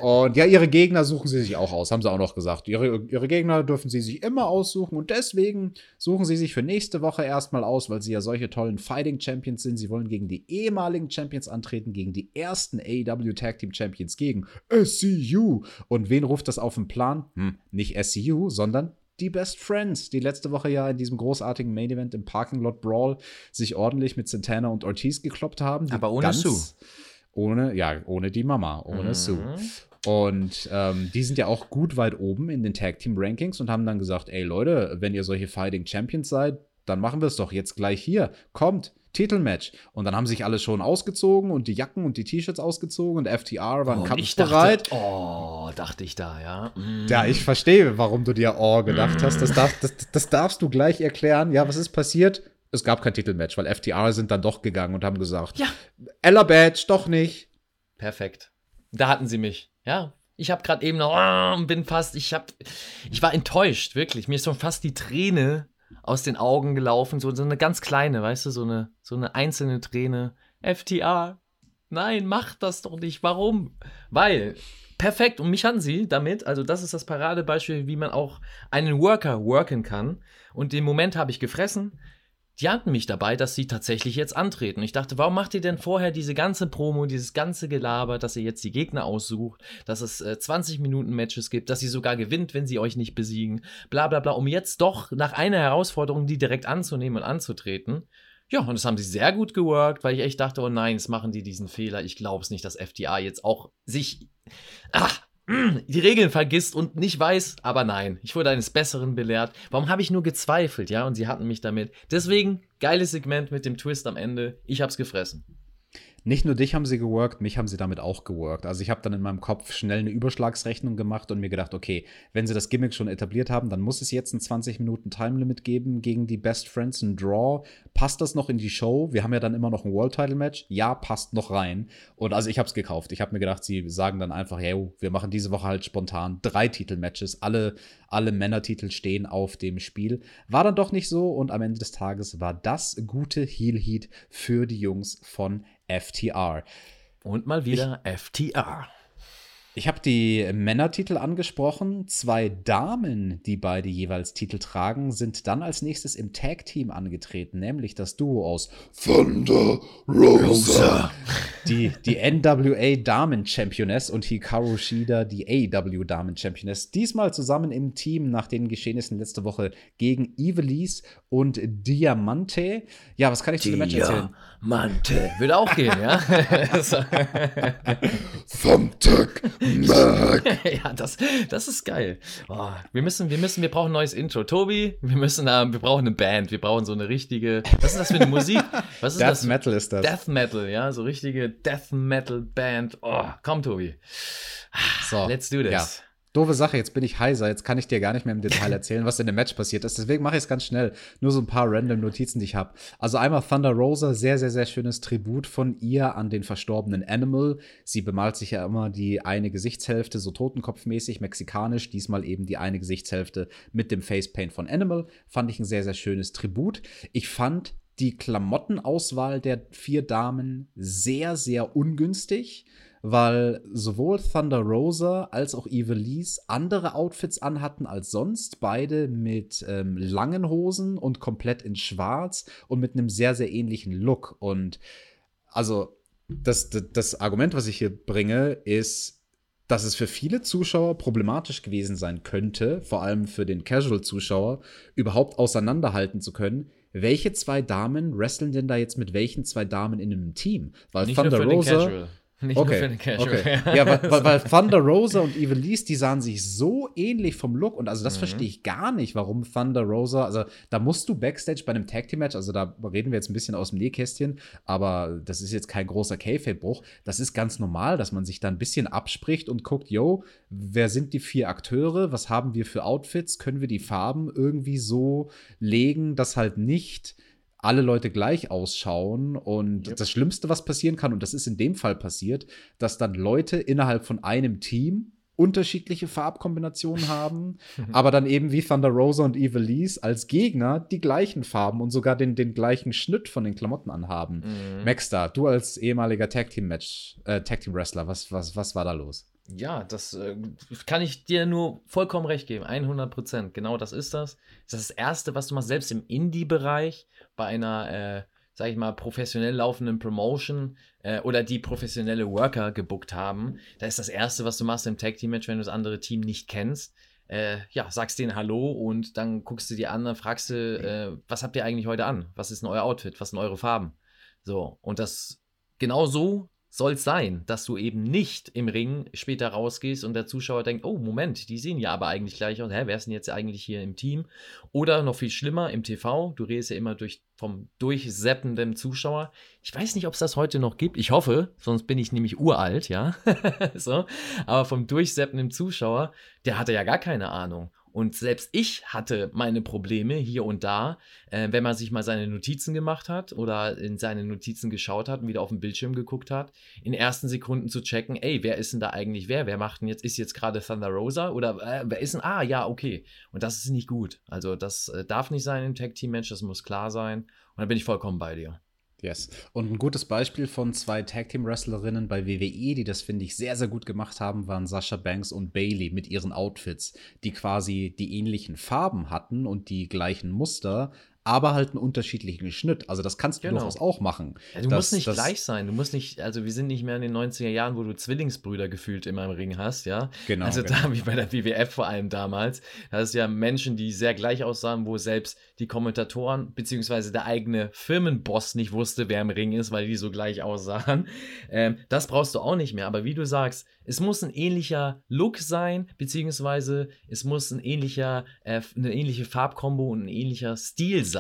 und ja, ihre Gegner suchen sie sich auch aus. Haben sie auch noch gesagt. Ihre, ihre Gegner dürfen sie sich immer aussuchen und deswegen suchen sie sich für nächste Woche erstmal aus, weil sie ja solche tollen Fighting Champions sind. Sie wollen gegen die ehemaligen Champions antreten, gegen die ersten AEW Tag Team Champions, gegen SCU. Und wen ruft das auf den Plan? Hm, nicht SCU, sondern die Best Friends, die letzte Woche ja in diesem großartigen Main Event im Parking Lot Brawl sich ordentlich mit Santana und Ortiz gekloppt haben. Aber ohne Sue. Ohne, ja, ohne die Mama, ohne mhm. Sue. Und ähm, die sind ja auch gut weit oben in den Tag Team Rankings und haben dann gesagt, ey Leute, wenn ihr solche Fighting Champions seid, dann machen wir es doch jetzt gleich hier. Kommt, Titelmatch. Und dann haben sich alle schon ausgezogen und die Jacken und die T-Shirts ausgezogen und FTR waren oh, kampfbereit. Dachte, oh, dachte ich da, ja. Mm. Ja, ich verstehe, warum du dir oh gedacht mm. hast. Das, darf, das, das darfst du gleich erklären. Ja, was ist passiert? Es gab kein Titelmatch, weil FTR sind dann doch gegangen und haben gesagt, ja. Ella Badge, doch nicht. Perfekt. Da hatten sie mich. Ja, ich habe gerade eben noch, oh, bin fast, ich habe, ich war enttäuscht, wirklich. Mir ist schon fast die Träne aus den Augen gelaufen, so, so eine ganz kleine, weißt du, so eine, so eine einzelne Träne. FTA, nein, mach das doch nicht. Warum? Weil, perfekt, und mich hatten sie damit, also das ist das Paradebeispiel, wie man auch einen Worker worken kann. Und den Moment habe ich gefressen die hatten mich dabei, dass sie tatsächlich jetzt antreten. Ich dachte, warum macht ihr denn vorher diese ganze Promo, dieses ganze Gelaber, dass ihr jetzt die Gegner aussucht, dass es äh, 20 Minuten Matches gibt, dass sie sogar gewinnt, wenn sie euch nicht besiegen, bla bla bla, um jetzt doch nach einer Herausforderung die direkt anzunehmen und anzutreten. Ja, und das haben sie sehr gut geworkt, weil ich echt dachte, oh nein, jetzt machen die diesen Fehler. Ich glaube es nicht, dass FTA jetzt auch sich ach, die Regeln vergisst und nicht weiß, aber nein, ich wurde eines Besseren belehrt. Warum habe ich nur gezweifelt, ja? Und sie hatten mich damit. Deswegen, geiles Segment mit dem Twist am Ende. Ich hab's gefressen. Nicht nur dich haben sie geworkt, mich haben sie damit auch geworkt. Also ich habe dann in meinem Kopf schnell eine Überschlagsrechnung gemacht und mir gedacht, okay, wenn sie das Gimmick schon etabliert haben, dann muss es jetzt ein 20 Minuten Time Limit geben gegen die Best Friends ein Draw. Passt das noch in die Show? Wir haben ja dann immer noch ein World Title Match. Ja, passt noch rein. Und also ich habe es gekauft. Ich habe mir gedacht, sie sagen dann einfach, hey, wir machen diese Woche halt spontan drei Titelmatches. Alle alle Männertitel stehen auf dem Spiel. War dann doch nicht so und am Ende des Tages war das gute Heel Heat für die Jungs von FTR. Und mal wieder FTR. Ich habe die Männertitel angesprochen. Zwei Damen, die beide jeweils Titel tragen, sind dann als nächstes im Tag-Team angetreten, nämlich das Duo aus Thunder Rosa, die, die NWA Damen-Championess und Hikaru Shida, die AEW Damen-Championess. Diesmal zusammen im Team nach den Geschehnissen letzte Woche gegen Evilise und Diamante. Ja, was kann ich zu dem Match erzählen? Diamante. Würde auch gehen, ja? Thumbtack Mac. ja, das, das ist geil. Oh, wir müssen, wir müssen, wir brauchen ein neues Intro. Tobi, wir müssen, wir brauchen eine Band. Wir brauchen so eine richtige, was ist das für eine Musik? Was ist Death das? Metal ist das. Death Metal, ja, so richtige Death Metal Band. Oh, komm, Tobi. So, let's do this. Ja. Doofe Sache, jetzt bin ich heiser, jetzt kann ich dir gar nicht mehr im Detail erzählen, was in dem Match passiert ist. Deswegen mache ich es ganz schnell. Nur so ein paar random Notizen, die ich habe. Also einmal Thunder Rosa, sehr, sehr, sehr schönes Tribut von ihr an den verstorbenen Animal. Sie bemalt sich ja immer die eine Gesichtshälfte, so totenkopfmäßig, mexikanisch. Diesmal eben die eine Gesichtshälfte mit dem Facepaint von Animal. Fand ich ein sehr, sehr schönes Tribut. Ich fand die Klamottenauswahl der vier Damen sehr, sehr ungünstig weil sowohl Thunder Rosa als auch Evilise andere Outfits anhatten als sonst. Beide mit ähm, langen Hosen und komplett in schwarz und mit einem sehr, sehr ähnlichen Look. Und also das, das, das Argument, was ich hier bringe, ist, dass es für viele Zuschauer problematisch gewesen sein könnte, vor allem für den Casual-Zuschauer, überhaupt auseinanderhalten zu können, welche zwei Damen wresteln denn da jetzt mit welchen zwei Damen in einem Team? Weil Nicht Thunder Rosa. Nicht okay. nur für den Casual. Okay. ja, weil, weil, Thunder Rosa und Evilise, die sahen sich so ähnlich vom Look und also das mhm. verstehe ich gar nicht, warum Thunder Rosa, also da musst du Backstage bei einem Tag Team Match, also da reden wir jetzt ein bisschen aus dem Nähkästchen, aber das ist jetzt kein großer Kayfabe-Bruch. Das ist ganz normal, dass man sich da ein bisschen abspricht und guckt, yo, wer sind die vier Akteure? Was haben wir für Outfits? Können wir die Farben irgendwie so legen, dass halt nicht alle Leute gleich ausschauen. Und yep. das Schlimmste, was passieren kann, und das ist in dem Fall passiert, dass dann Leute innerhalb von einem Team unterschiedliche Farbkombinationen haben, aber dann eben wie Thunder Rosa und Evilise als Gegner die gleichen Farben und sogar den, den gleichen Schnitt von den Klamotten anhaben. Mhm. Maxstar, du als ehemaliger Tag Team Match, äh, Tag Team Wrestler, was, was, was war da los? Ja, das äh, kann ich dir nur vollkommen recht geben. 100 Prozent. Genau das ist das. Das ist das Erste, was du machst, selbst im Indie-Bereich, bei einer, äh, sag ich mal, professionell laufenden Promotion äh, oder die professionelle Worker gebuckt haben. Da ist das Erste, was du machst im Tag-Team-Match, wenn du das andere Team nicht kennst. Äh, ja, sagst denen Hallo und dann guckst du dir an, fragst du, äh, was habt ihr eigentlich heute an? Was ist denn euer Outfit? Was sind eure Farben? So, und das genau so soll es sein, dass du eben nicht im Ring später rausgehst und der Zuschauer denkt, oh Moment, die sehen ja aber eigentlich gleich aus. Hä, wer ist denn jetzt eigentlich hier im Team? Oder noch viel schlimmer, im TV, du redest ja immer durch, vom durchseppenden Zuschauer. Ich weiß nicht, ob es das heute noch gibt. Ich hoffe, sonst bin ich nämlich uralt, ja. so. Aber vom durchseppenden Zuschauer, der hatte ja gar keine Ahnung. Und selbst ich hatte meine Probleme hier und da, äh, wenn man sich mal seine Notizen gemacht hat oder in seine Notizen geschaut hat und wieder auf den Bildschirm geguckt hat, in ersten Sekunden zu checken, ey, wer ist denn da eigentlich wer? Wer macht denn jetzt, ist jetzt gerade Thunder Rosa oder äh, wer ist denn, ah, ja, okay. Und das ist nicht gut. Also das äh, darf nicht sein im Tag-Team-Match, das muss klar sein. Und da bin ich vollkommen bei dir. Yes. Und ein gutes Beispiel von zwei Tag Team Wrestlerinnen bei WWE, die das finde ich sehr sehr gut gemacht haben, waren Sasha Banks und Bailey mit ihren Outfits, die quasi die ähnlichen Farben hatten und die gleichen Muster, aber halt einen unterschiedlichen Schnitt. Also das kannst du genau. durchaus auch machen. Ja, du das, musst nicht das, gleich sein. Du musst nicht, also wir sind nicht mehr in den 90er Jahren, wo du Zwillingsbrüder gefühlt immer im Ring hast, ja. Genau. Also genau. da wie bei der WWF vor allem damals. Da ist ja Menschen, die sehr gleich aussahen, wo selbst die Kommentatoren beziehungsweise der eigene Firmenboss nicht wusste, wer im Ring ist, weil die so gleich aussahen. Ähm, das brauchst du auch nicht mehr. Aber wie du sagst, es muss ein ähnlicher Look sein, beziehungsweise es muss ein ähnlicher, äh, eine ähnliche Farbkombo und ein ähnlicher Stil sein,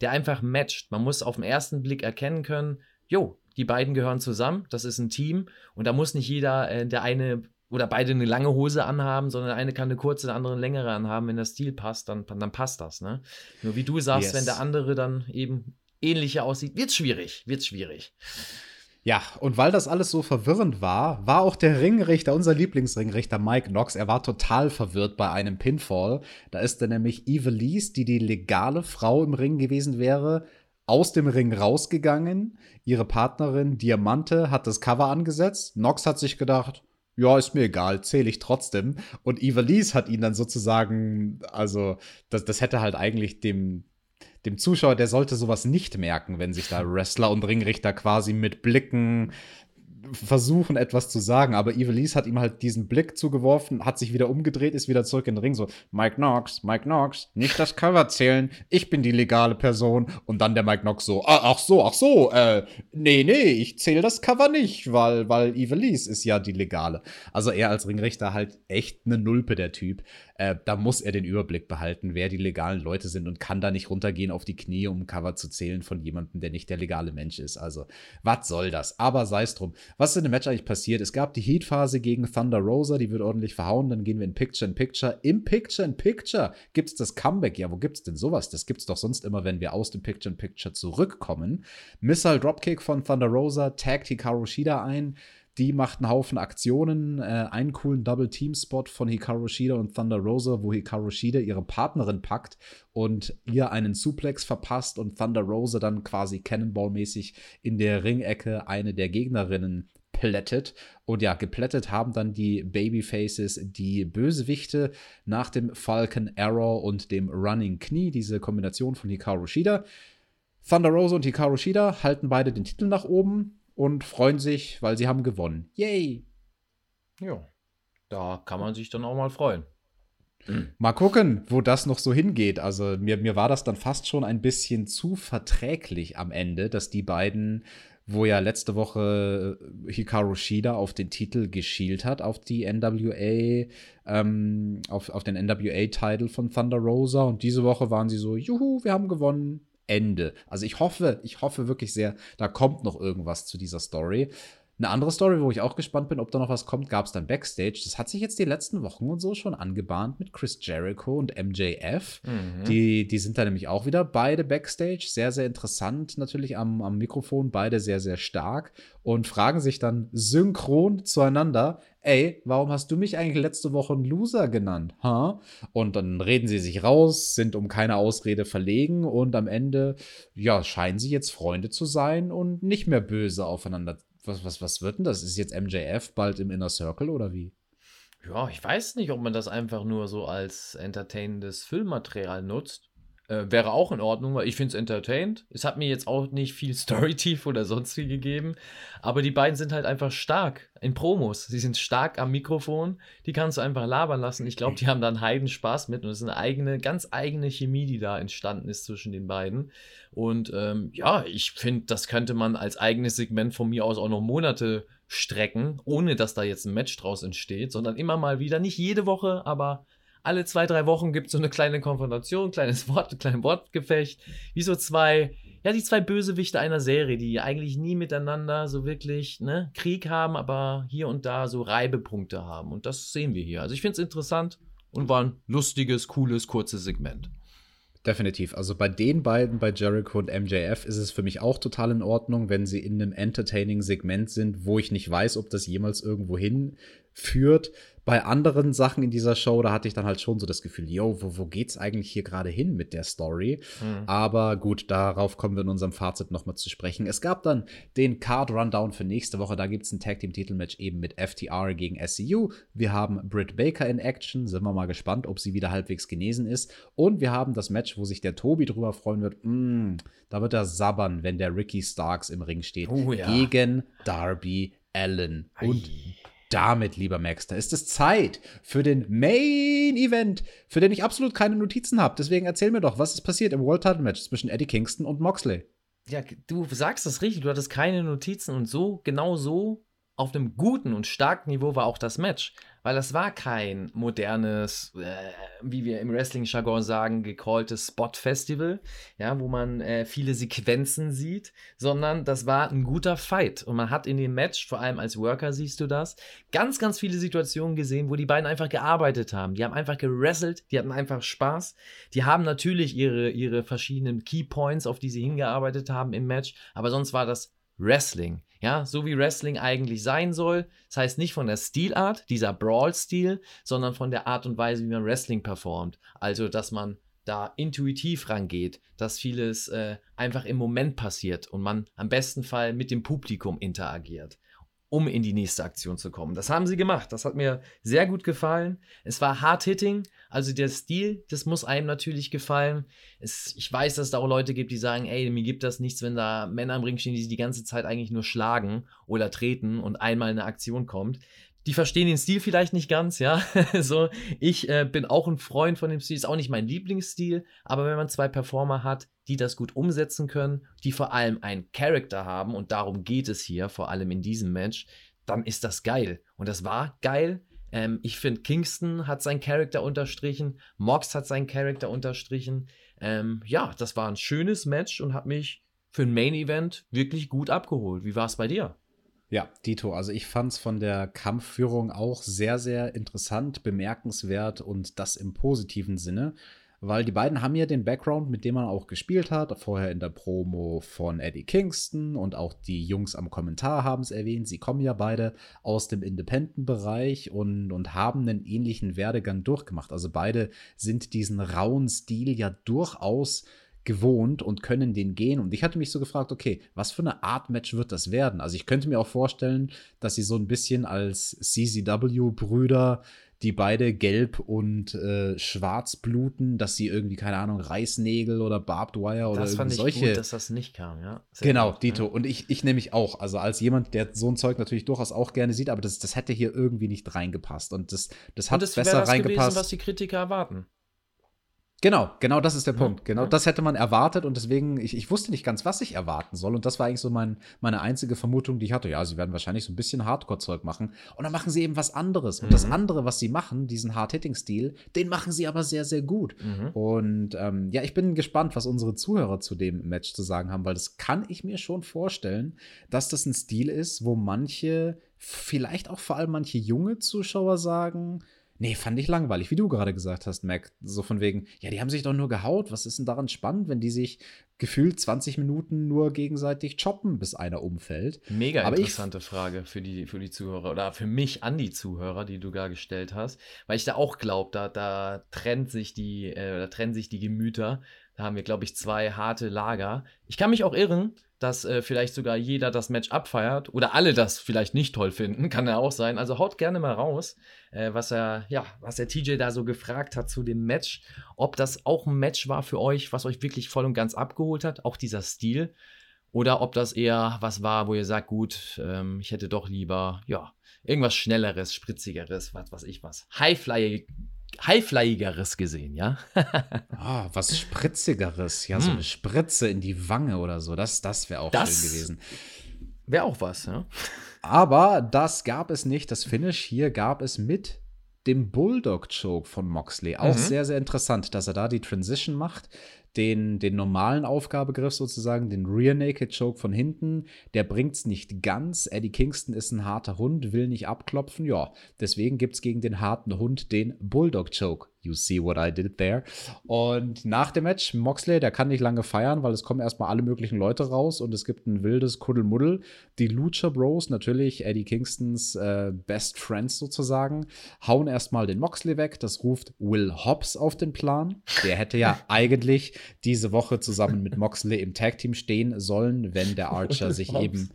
der einfach matcht. Man muss auf den ersten Blick erkennen können, jo, die beiden gehören zusammen, das ist ein Team und da muss nicht jeder, äh, der eine oder beide eine lange Hose anhaben, sondern eine kann eine kurze, der andere eine längere anhaben. Wenn der Stil passt, dann, dann passt das. Ne? Nur wie du sagst, yes. wenn der andere dann eben ähnlicher aussieht, wird schwierig, wird schwierig. Ja, und weil das alles so verwirrend war, war auch der Ringrichter, unser Lieblingsringrichter Mike Knox, er war total verwirrt bei einem Pinfall. Da ist dann nämlich Evelise, die die legale Frau im Ring gewesen wäre, aus dem Ring rausgegangen. Ihre Partnerin Diamante hat das Cover angesetzt. Knox hat sich gedacht, ja, ist mir egal, zähle ich trotzdem. Und Evelise hat ihn dann sozusagen, also, das, das hätte halt eigentlich dem, dem Zuschauer, der sollte sowas nicht merken, wenn sich da Wrestler und Ringrichter quasi mit Blicken versuchen, etwas zu sagen, aber Evelise hat ihm halt diesen Blick zugeworfen, hat sich wieder umgedreht, ist wieder zurück in den Ring, so, Mike Knox, Mike Knox, nicht das Cover zählen, ich bin die legale Person. Und dann der Mike Knox so, ah, ach so, ach so, äh, nee, nee, ich zähle das Cover nicht, weil, weil Evelise ist ja die legale. Also er als Ringrichter halt echt eine Nulpe, der Typ. Äh, da muss er den Überblick behalten, wer die legalen Leute sind und kann da nicht runtergehen auf die Knie, um ein Cover zu zählen von jemandem, der nicht der legale Mensch ist. Also, was soll das? Aber sei es drum. Was ist in dem Match eigentlich passiert? Es gab die Heat-Phase gegen Thunder Rosa, die wird ordentlich verhauen. Dann gehen wir in Picture-in-Picture. Im Picture-in-Picture gibt es das Comeback. Ja, wo gibt es denn sowas? Das gibt es doch sonst immer, wenn wir aus dem Picture-in-Picture zurückkommen. Missile Dropkick von Thunder Rosa taggt Hikaru Shida ein. Die macht einen Haufen Aktionen, äh, einen coolen Double-Team-Spot von Hikaru Shida und Thunder Rosa, wo Hikaru Shida ihre Partnerin packt und ihr einen Suplex verpasst und Thunder Rosa dann quasi Cannonball-mäßig in der Ringecke eine der Gegnerinnen plättet. Und ja, geplättet haben dann die Babyfaces die Bösewichte nach dem Falcon Arrow und dem Running Knee, diese Kombination von Hikaru Shida. Thunder Rosa und Hikaru Shida halten beide den Titel nach oben und freuen sich, weil sie haben gewonnen. Yay! Ja, da kann man sich dann auch mal freuen. Mal gucken, wo das noch so hingeht. Also mir, mir war das dann fast schon ein bisschen zu verträglich am Ende, dass die beiden, wo ja letzte Woche äh, Hikaru Shida auf den Titel geschielt hat, auf die NWA, ähm, auf, auf den NWA-Title von Thunder Rosa und diese Woche waren sie so, juhu, wir haben gewonnen, Ende. Also ich hoffe, ich hoffe wirklich sehr, da kommt noch irgendwas zu dieser Story. Eine andere Story, wo ich auch gespannt bin, ob da noch was kommt, gab es dann Backstage. Das hat sich jetzt die letzten Wochen und so schon angebahnt mit Chris Jericho und MJF. Mhm. Die, die sind da nämlich auch wieder beide Backstage. Sehr, sehr interessant natürlich am, am Mikrofon. Beide sehr, sehr stark. Und fragen sich dann synchron zueinander: Ey, warum hast du mich eigentlich letzte Woche ein Loser genannt? Huh? Und dann reden sie sich raus, sind um keine Ausrede verlegen und am Ende, ja, scheinen sie jetzt Freunde zu sein und nicht mehr böse aufeinander was, was, was wird denn das? Ist jetzt MJF bald im Inner Circle oder wie? Ja, ich weiß nicht, ob man das einfach nur so als entertainendes Filmmaterial nutzt. Äh, wäre auch in Ordnung, weil ich finde es entertained. Es hat mir jetzt auch nicht viel Story-Tief oder sonst wie gegeben. Aber die beiden sind halt einfach stark in Promos. Sie sind stark am Mikrofon. Die kannst du einfach labern lassen. Ich glaube, die haben da einen heiden Spaß mit. Und es ist eine eigene, ganz eigene Chemie, die da entstanden ist zwischen den beiden. Und ähm, ja, ich finde, das könnte man als eigenes Segment von mir aus auch noch Monate strecken, ohne dass da jetzt ein Match draus entsteht, sondern immer mal wieder, nicht jede Woche, aber alle zwei, drei Wochen gibt es so eine kleine Konfrontation, kleines Wort, kleines Wortgefecht, wie so zwei, ja, die zwei Bösewichte einer Serie, die eigentlich nie miteinander so wirklich ne, Krieg haben, aber hier und da so Reibepunkte haben. Und das sehen wir hier. Also ich finde es interessant und war ein lustiges, cooles, kurzes Segment. Definitiv. Also bei den beiden, bei Jericho und MJF, ist es für mich auch total in Ordnung, wenn sie in einem entertaining Segment sind, wo ich nicht weiß, ob das jemals irgendwo hinführt bei anderen Sachen in dieser Show, da hatte ich dann halt schon so das Gefühl, yo, wo, wo geht's eigentlich hier gerade hin mit der Story? Mhm. Aber gut, darauf kommen wir in unserem Fazit nochmal zu sprechen. Es gab dann den Card Rundown für nächste Woche. Da gibt's ein Tag Team Titelmatch eben mit FTR gegen SCU. Wir haben Britt Baker in Action. Sind wir mal gespannt, ob sie wieder halbwegs genesen ist. Und wir haben das Match, wo sich der Tobi drüber freuen wird. Mm, da wird er sabbern, wenn der Ricky Starks im Ring steht. Oh, ja. Gegen Darby Allen. Und damit, lieber Max, da ist es Zeit für den Main Event, für den ich absolut keine Notizen habe. Deswegen erzähl mir doch, was ist passiert im World Title Match zwischen Eddie Kingston und Moxley? Ja, du sagst das richtig, du hattest keine Notizen und so, genau so auf einem guten und starken Niveau war auch das Match, weil das war kein modernes, äh, wie wir im Wrestling-Jargon sagen, gecalltes Spot-Festival, ja, wo man äh, viele Sequenzen sieht, sondern das war ein guter Fight und man hat in dem Match, vor allem als Worker siehst du das, ganz, ganz viele Situationen gesehen, wo die beiden einfach gearbeitet haben. Die haben einfach gewrestelt, die hatten einfach Spaß, die haben natürlich ihre, ihre verschiedenen Keypoints, auf die sie hingearbeitet haben im Match, aber sonst war das Wrestling. Ja, so wie Wrestling eigentlich sein soll. Das heißt nicht von der Stilart, dieser Brawl-Stil, sondern von der Art und Weise, wie man Wrestling performt. Also, dass man da intuitiv rangeht, dass vieles äh, einfach im Moment passiert und man am besten Fall mit dem Publikum interagiert um in die nächste Aktion zu kommen. Das haben sie gemacht. Das hat mir sehr gut gefallen. Es war hard-hitting, also der Stil, das muss einem natürlich gefallen. Es, ich weiß, dass es da auch Leute gibt, die sagen, ey, mir gibt das nichts, wenn da Männer im Ring stehen, die die ganze Zeit eigentlich nur schlagen oder treten und einmal eine Aktion kommt die verstehen den Stil vielleicht nicht ganz, ja. so, ich äh, bin auch ein Freund von dem Stil, ist auch nicht mein Lieblingsstil, aber wenn man zwei Performer hat, die das gut umsetzen können, die vor allem einen Charakter haben und darum geht es hier, vor allem in diesem Match, dann ist das geil. Und das war geil. Ähm, ich finde, Kingston hat seinen Charakter unterstrichen, Mox hat seinen Charakter unterstrichen. Ähm, ja, das war ein schönes Match und hat mich für ein Main Event wirklich gut abgeholt. Wie war es bei dir? Ja, Dito, also ich fand es von der Kampfführung auch sehr, sehr interessant, bemerkenswert und das im positiven Sinne, weil die beiden haben ja den Background, mit dem man auch gespielt hat, vorher in der Promo von Eddie Kingston und auch die Jungs am Kommentar haben es erwähnt, sie kommen ja beide aus dem Independent-Bereich und, und haben einen ähnlichen Werdegang durchgemacht. Also beide sind diesen rauen Stil ja durchaus gewohnt und können den gehen. Und ich hatte mich so gefragt, okay, was für eine Art Match wird das werden? Also ich könnte mir auch vorstellen, dass sie so ein bisschen als CCW-Brüder, die beide gelb und äh, schwarz bluten, dass sie irgendwie, keine Ahnung, Reißnägel oder Barbed Wire oder das fand ich solche. Gut, dass das nicht kam, ja. Sehr genau, gut, Dito. Ja. Und ich, ich nehme mich auch. Also als jemand, der so ein Zeug natürlich durchaus auch gerne sieht, aber das, das hätte hier irgendwie nicht reingepasst. Und das, das hat und das besser das reingepasst. Gewesen, was die Kritiker erwarten. Genau, genau das ist der Punkt. Genau das hätte man erwartet und deswegen, ich, ich wusste nicht ganz, was ich erwarten soll. Und das war eigentlich so mein, meine einzige Vermutung, die ich hatte. Ja, sie werden wahrscheinlich so ein bisschen Hardcore-Zeug machen. Und dann machen sie eben was anderes. Und mhm. das andere, was sie machen, diesen Hard-Hitting-Stil, den machen sie aber sehr, sehr gut. Mhm. Und ähm, ja, ich bin gespannt, was unsere Zuhörer zu dem Match zu sagen haben, weil das kann ich mir schon vorstellen, dass das ein Stil ist, wo manche, vielleicht auch vor allem manche junge Zuschauer sagen, Nee, fand ich langweilig, wie du gerade gesagt hast, Mac. So von wegen, ja, die haben sich doch nur gehaut. Was ist denn daran spannend, wenn die sich gefühlt 20 Minuten nur gegenseitig choppen, bis einer umfällt? Mega Aber interessante ich, Frage für die, für die Zuhörer oder für mich an die Zuhörer, die du da gestellt hast. Weil ich da auch glaube, da, da trennt sich die, äh, da trennen sich die Gemüter. Da haben wir, glaube ich, zwei harte Lager. Ich kann mich auch irren, dass äh, vielleicht sogar jeder das Match abfeiert oder alle das vielleicht nicht toll finden, kann ja auch sein. Also haut gerne mal raus, äh, was er, ja, was der TJ da so gefragt hat zu dem Match, ob das auch ein Match war für euch, was euch wirklich voll und ganz abgeholt hat, auch dieser Stil, oder ob das eher was war, wo ihr sagt, gut, ähm, ich hätte doch lieber, ja, irgendwas schnelleres, spritzigeres, was weiß ich was, Highfly Highflyigeres gesehen, ja? ah, was Spritzigeres, ja, so hm. eine Spritze in die Wange oder so, das, das wäre auch das schön gewesen. Wäre auch was, ja. Aber das gab es nicht. Das Finish hier gab es mit dem Bulldog-Choke von Moxley. Auch mhm. sehr, sehr interessant, dass er da die Transition macht. Den, den normalen Aufgabegriff sozusagen, den Rear Naked Choke von hinten. Der bringt's nicht ganz. Eddie Kingston ist ein harter Hund, will nicht abklopfen. Ja, deswegen gibt's gegen den harten Hund den Bulldog Choke. You see what I did there. Und nach dem Match, Moxley, der kann nicht lange feiern, weil es kommen erstmal alle möglichen Leute raus und es gibt ein wildes Kuddelmuddel. Die Lucha Bros, natürlich Eddie Kingstons äh, Best Friends sozusagen, hauen erstmal den Moxley weg. Das ruft Will Hobbs auf den Plan. Der hätte ja eigentlich diese Woche zusammen mit Moxley im Tag Team stehen sollen, wenn der Archer sich eben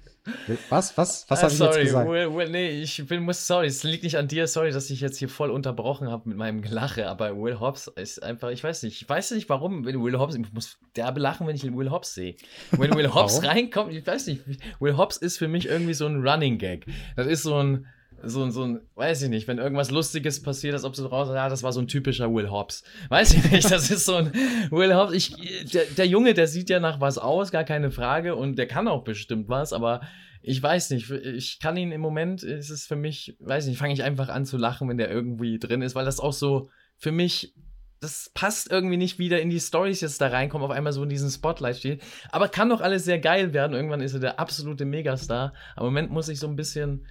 was? Was? Was ah, habe ich jetzt gesagt? Will, Will, nee, ich bin, muss, sorry, es liegt nicht an dir, sorry, dass ich jetzt hier voll unterbrochen habe mit meinem Gelache, aber Will Hobbs ist einfach, ich weiß nicht, ich weiß nicht warum, wenn Will Hobbs, ich muss derbe lachen, wenn ich Will Hobbs sehe. Wenn Will Hobbs reinkommt, ich weiß nicht, Will Hobbs ist für mich irgendwie so ein Running Gag. Das ist so ein, so, ein, so ein, weiß ich nicht, wenn irgendwas Lustiges passiert, als ob sie raus, ja, das war so ein typischer Will Hobbs. Weiß ich nicht, das ist so ein Will Hobbs. Ich, der, der Junge, der sieht ja nach was aus, gar keine Frage, und der kann auch bestimmt was, aber ich weiß nicht, ich kann ihn im Moment, ist es für mich, weiß nicht, fange ich einfach an zu lachen, wenn der irgendwie drin ist, weil das auch so für mich das passt irgendwie nicht wieder in die Stories jetzt da reinkommen, auf einmal so in diesen Spotlight steht. Aber kann doch alles sehr geil werden. Irgendwann ist er der absolute Megastar. Aber im Moment muss ich so ein bisschen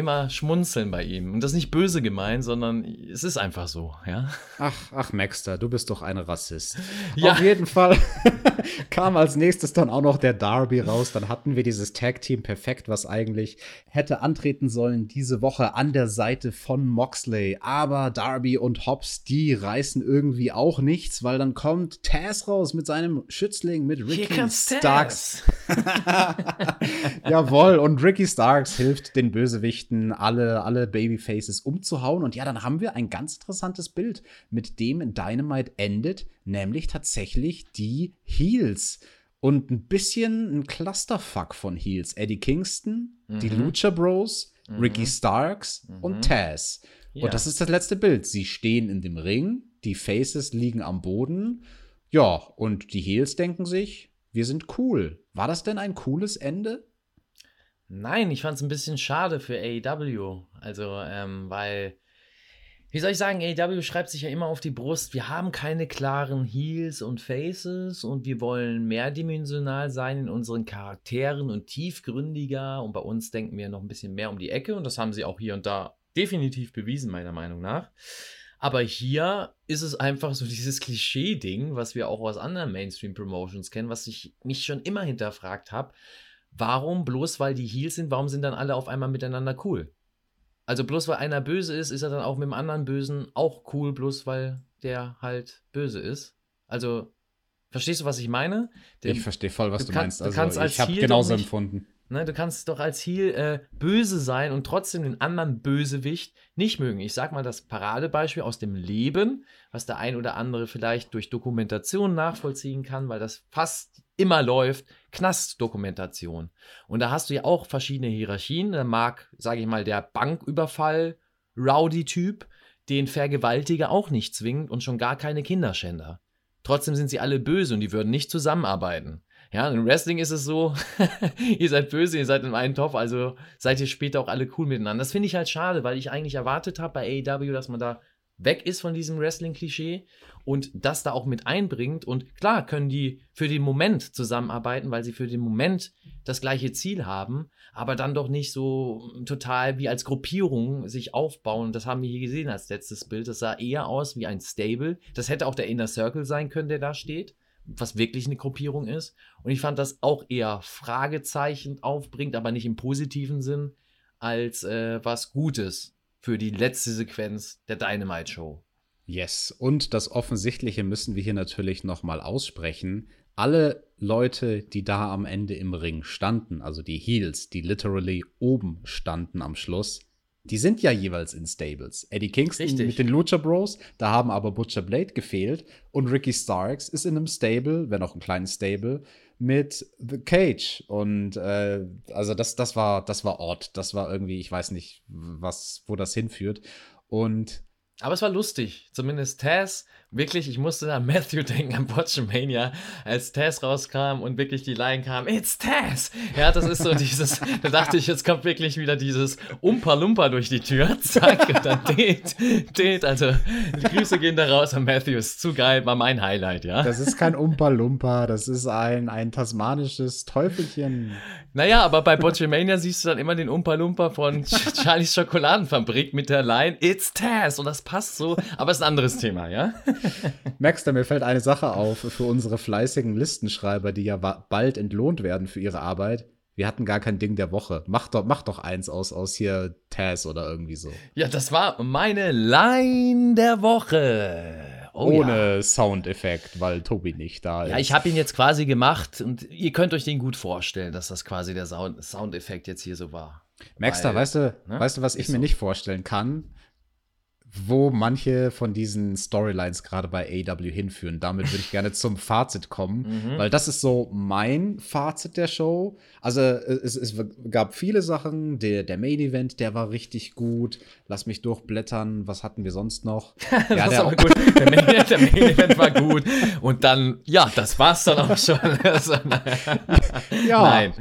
immer schmunzeln bei ihm. Und das ist nicht böse gemeint, sondern es ist einfach so, ja. Ach, ach, Maxter, du bist doch ein Rassist. Ja. Auf jeden Fall kam als nächstes dann auch noch der Darby raus. Dann hatten wir dieses Tag-Team perfekt, was eigentlich hätte antreten sollen diese Woche an der Seite von Moxley. Aber Darby und Hobbs, die reißen irgendwie auch nichts, weil dann kommt Taz raus mit seinem Schützling, mit Ricky Starks. Jawohl, und Ricky Starks hilft den Bösewicht Geschichten alle, alle Babyfaces umzuhauen. Und ja, dann haben wir ein ganz interessantes Bild, mit dem Dynamite endet, nämlich tatsächlich die Heels. Und ein bisschen ein Clusterfuck von Heels. Eddie Kingston, mhm. die Lucha Bros, mhm. Ricky Starks mhm. und Taz. Ja. Und das ist das letzte Bild. Sie stehen in dem Ring, die Faces liegen am Boden. Ja, und die Heels denken sich, wir sind cool. War das denn ein cooles Ende? Nein, ich fand es ein bisschen schade für AEW. Also, ähm, weil, wie soll ich sagen, AEW schreibt sich ja immer auf die Brust, wir haben keine klaren Heels und Faces und wir wollen mehrdimensional sein in unseren Charakteren und tiefgründiger. Und bei uns denken wir noch ein bisschen mehr um die Ecke und das haben sie auch hier und da definitiv bewiesen, meiner Meinung nach. Aber hier ist es einfach so dieses Klischee-Ding, was wir auch aus anderen Mainstream-Promotions kennen, was ich mich schon immer hinterfragt habe warum bloß weil die Heels sind, warum sind dann alle auf einmal miteinander cool? Also bloß weil einer böse ist, ist er dann auch mit dem anderen Bösen auch cool, bloß weil der halt böse ist. Also, verstehst du, was ich meine? Der, ich verstehe voll, was du, du meinst. Also, ich habe genauso empfunden. Ne, du kannst doch als Heel äh, böse sein und trotzdem den anderen Bösewicht nicht mögen. Ich sag mal das Paradebeispiel aus dem Leben, was der ein oder andere vielleicht durch Dokumentation nachvollziehen kann, weil das fast immer läuft, Knastdokumentation. Und da hast du ja auch verschiedene Hierarchien. Da mag, sage ich mal, der Banküberfall, Rowdy-Typ, den Vergewaltiger auch nicht zwingend und schon gar keine Kinderschänder. Trotzdem sind sie alle böse und die würden nicht zusammenarbeiten. Ja, im Wrestling ist es so, ihr seid böse, ihr seid in einem Topf, also seid ihr später auch alle cool miteinander. Das finde ich halt schade, weil ich eigentlich erwartet habe bei AEW, dass man da weg ist von diesem Wrestling-Klischee und das da auch mit einbringt. Und klar können die für den Moment zusammenarbeiten, weil sie für den Moment das gleiche Ziel haben, aber dann doch nicht so total wie als Gruppierung sich aufbauen. Das haben wir hier gesehen als letztes Bild. Das sah eher aus wie ein Stable. Das hätte auch der Inner Circle sein können, der da steht was wirklich eine Gruppierung ist. Und ich fand das auch eher Fragezeichen aufbringt, aber nicht im positiven Sinn, als äh, was Gutes für die letzte Sequenz der Dynamite Show. Yes, und das Offensichtliche müssen wir hier natürlich nochmal aussprechen. Alle Leute, die da am Ende im Ring standen, also die Heels, die literally oben standen am Schluss, die sind ja jeweils in Stables. Eddie Kingston Richtig. mit den Lucha Bros, da haben aber Butcher Blade gefehlt und Ricky Starks ist in einem Stable, wenn auch ein kleines Stable, mit The Cage. Und äh, also das, das war, das war Ort. Das war irgendwie, ich weiß nicht, was, wo das hinführt. Und aber es war lustig. Zumindest Taz wirklich, ich musste an Matthew denken, an Botchamania, als Taz rauskam und wirklich die Line kam, It's Taz! Ja, das ist so dieses, da dachte ich, jetzt kommt wirklich wieder dieses Umpa-Lumpa durch die Tür, zack, und dann det, det, also die Grüße gehen da raus an Matthew, ist zu geil, war mein Highlight, ja. Das ist kein Umpa-Lumpa, das ist ein, ein tasmanisches Teufelchen. Naja, aber bei Botchamania siehst du dann immer den Umpa-Lumpa von Charlies Schokoladenfabrik mit der Line, It's Taz! Und das passt so, aber ist ein anderes Thema, ja. Max, da mir fällt eine Sache auf für unsere fleißigen Listenschreiber, die ja bald entlohnt werden für ihre Arbeit. Wir hatten gar kein Ding der Woche. Mach doch, mach doch eins aus, aus hier Taz oder irgendwie so. Ja, das war meine Line der Woche. Oh, Ohne ja. Soundeffekt, weil Tobi nicht da ist. Ja, ich habe ihn jetzt quasi gemacht und ihr könnt euch den gut vorstellen, dass das quasi der Sound Soundeffekt jetzt hier so war. Maxter, weißt du, ne? weißt du, was ich mir so. nicht vorstellen kann? Wo manche von diesen Storylines gerade bei AW hinführen. Damit würde ich gerne zum Fazit kommen, mhm. weil das ist so mein Fazit der Show. Also es, es gab viele Sachen. Der, der Main Event, der war richtig gut. Lass mich durchblättern. Was hatten wir sonst noch? ja, der, gut. Der, Main, der Main Event war gut. Und dann, ja, das war's dann auch schon. Also, ja. Nein,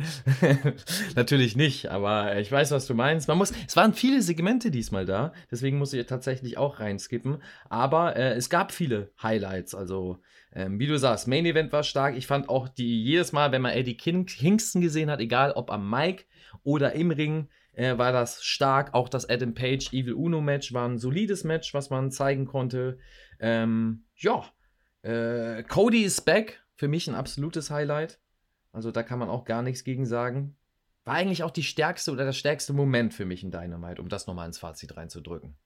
natürlich nicht. Aber ich weiß, was du meinst. Man muss, es waren viele Segmente diesmal da. Deswegen muss ich tatsächlich tatsächlich auch reinskippen. Aber äh, es gab viele Highlights. Also, ähm, wie du sagst, Main Event war stark. Ich fand auch die jedes Mal, wenn man Eddie King Kingston gesehen hat, egal ob am Mic oder im Ring, äh, war das stark. Auch das Adam Page Evil Uno Match war ein solides Match, was man zeigen konnte. Ähm, ja, äh, Cody ist back. Für mich ein absolutes Highlight. Also da kann man auch gar nichts gegen sagen. War eigentlich auch die stärkste oder das stärkste Moment für mich in Dynamite, um das nochmal ins Fazit reinzudrücken.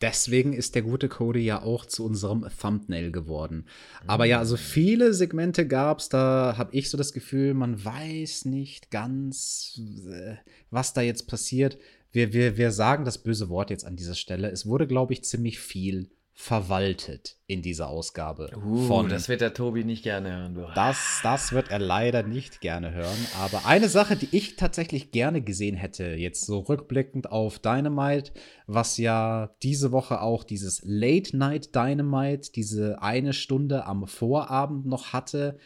Deswegen ist der gute Cody ja auch zu unserem Thumbnail geworden. Aber ja, also viele Segmente gab es, da habe ich so das Gefühl, man weiß nicht ganz, äh, was da jetzt passiert. Wir, wir, wir sagen das böse Wort jetzt an dieser Stelle. Es wurde, glaube ich, ziemlich viel verwaltet in dieser Ausgabe. Uh, von, das wird der Tobi nicht gerne hören. Du. Das, das wird er leider nicht gerne hören. Aber eine Sache, die ich tatsächlich gerne gesehen hätte, jetzt so rückblickend auf Dynamite, was ja diese Woche auch dieses Late Night Dynamite, diese eine Stunde am Vorabend noch hatte.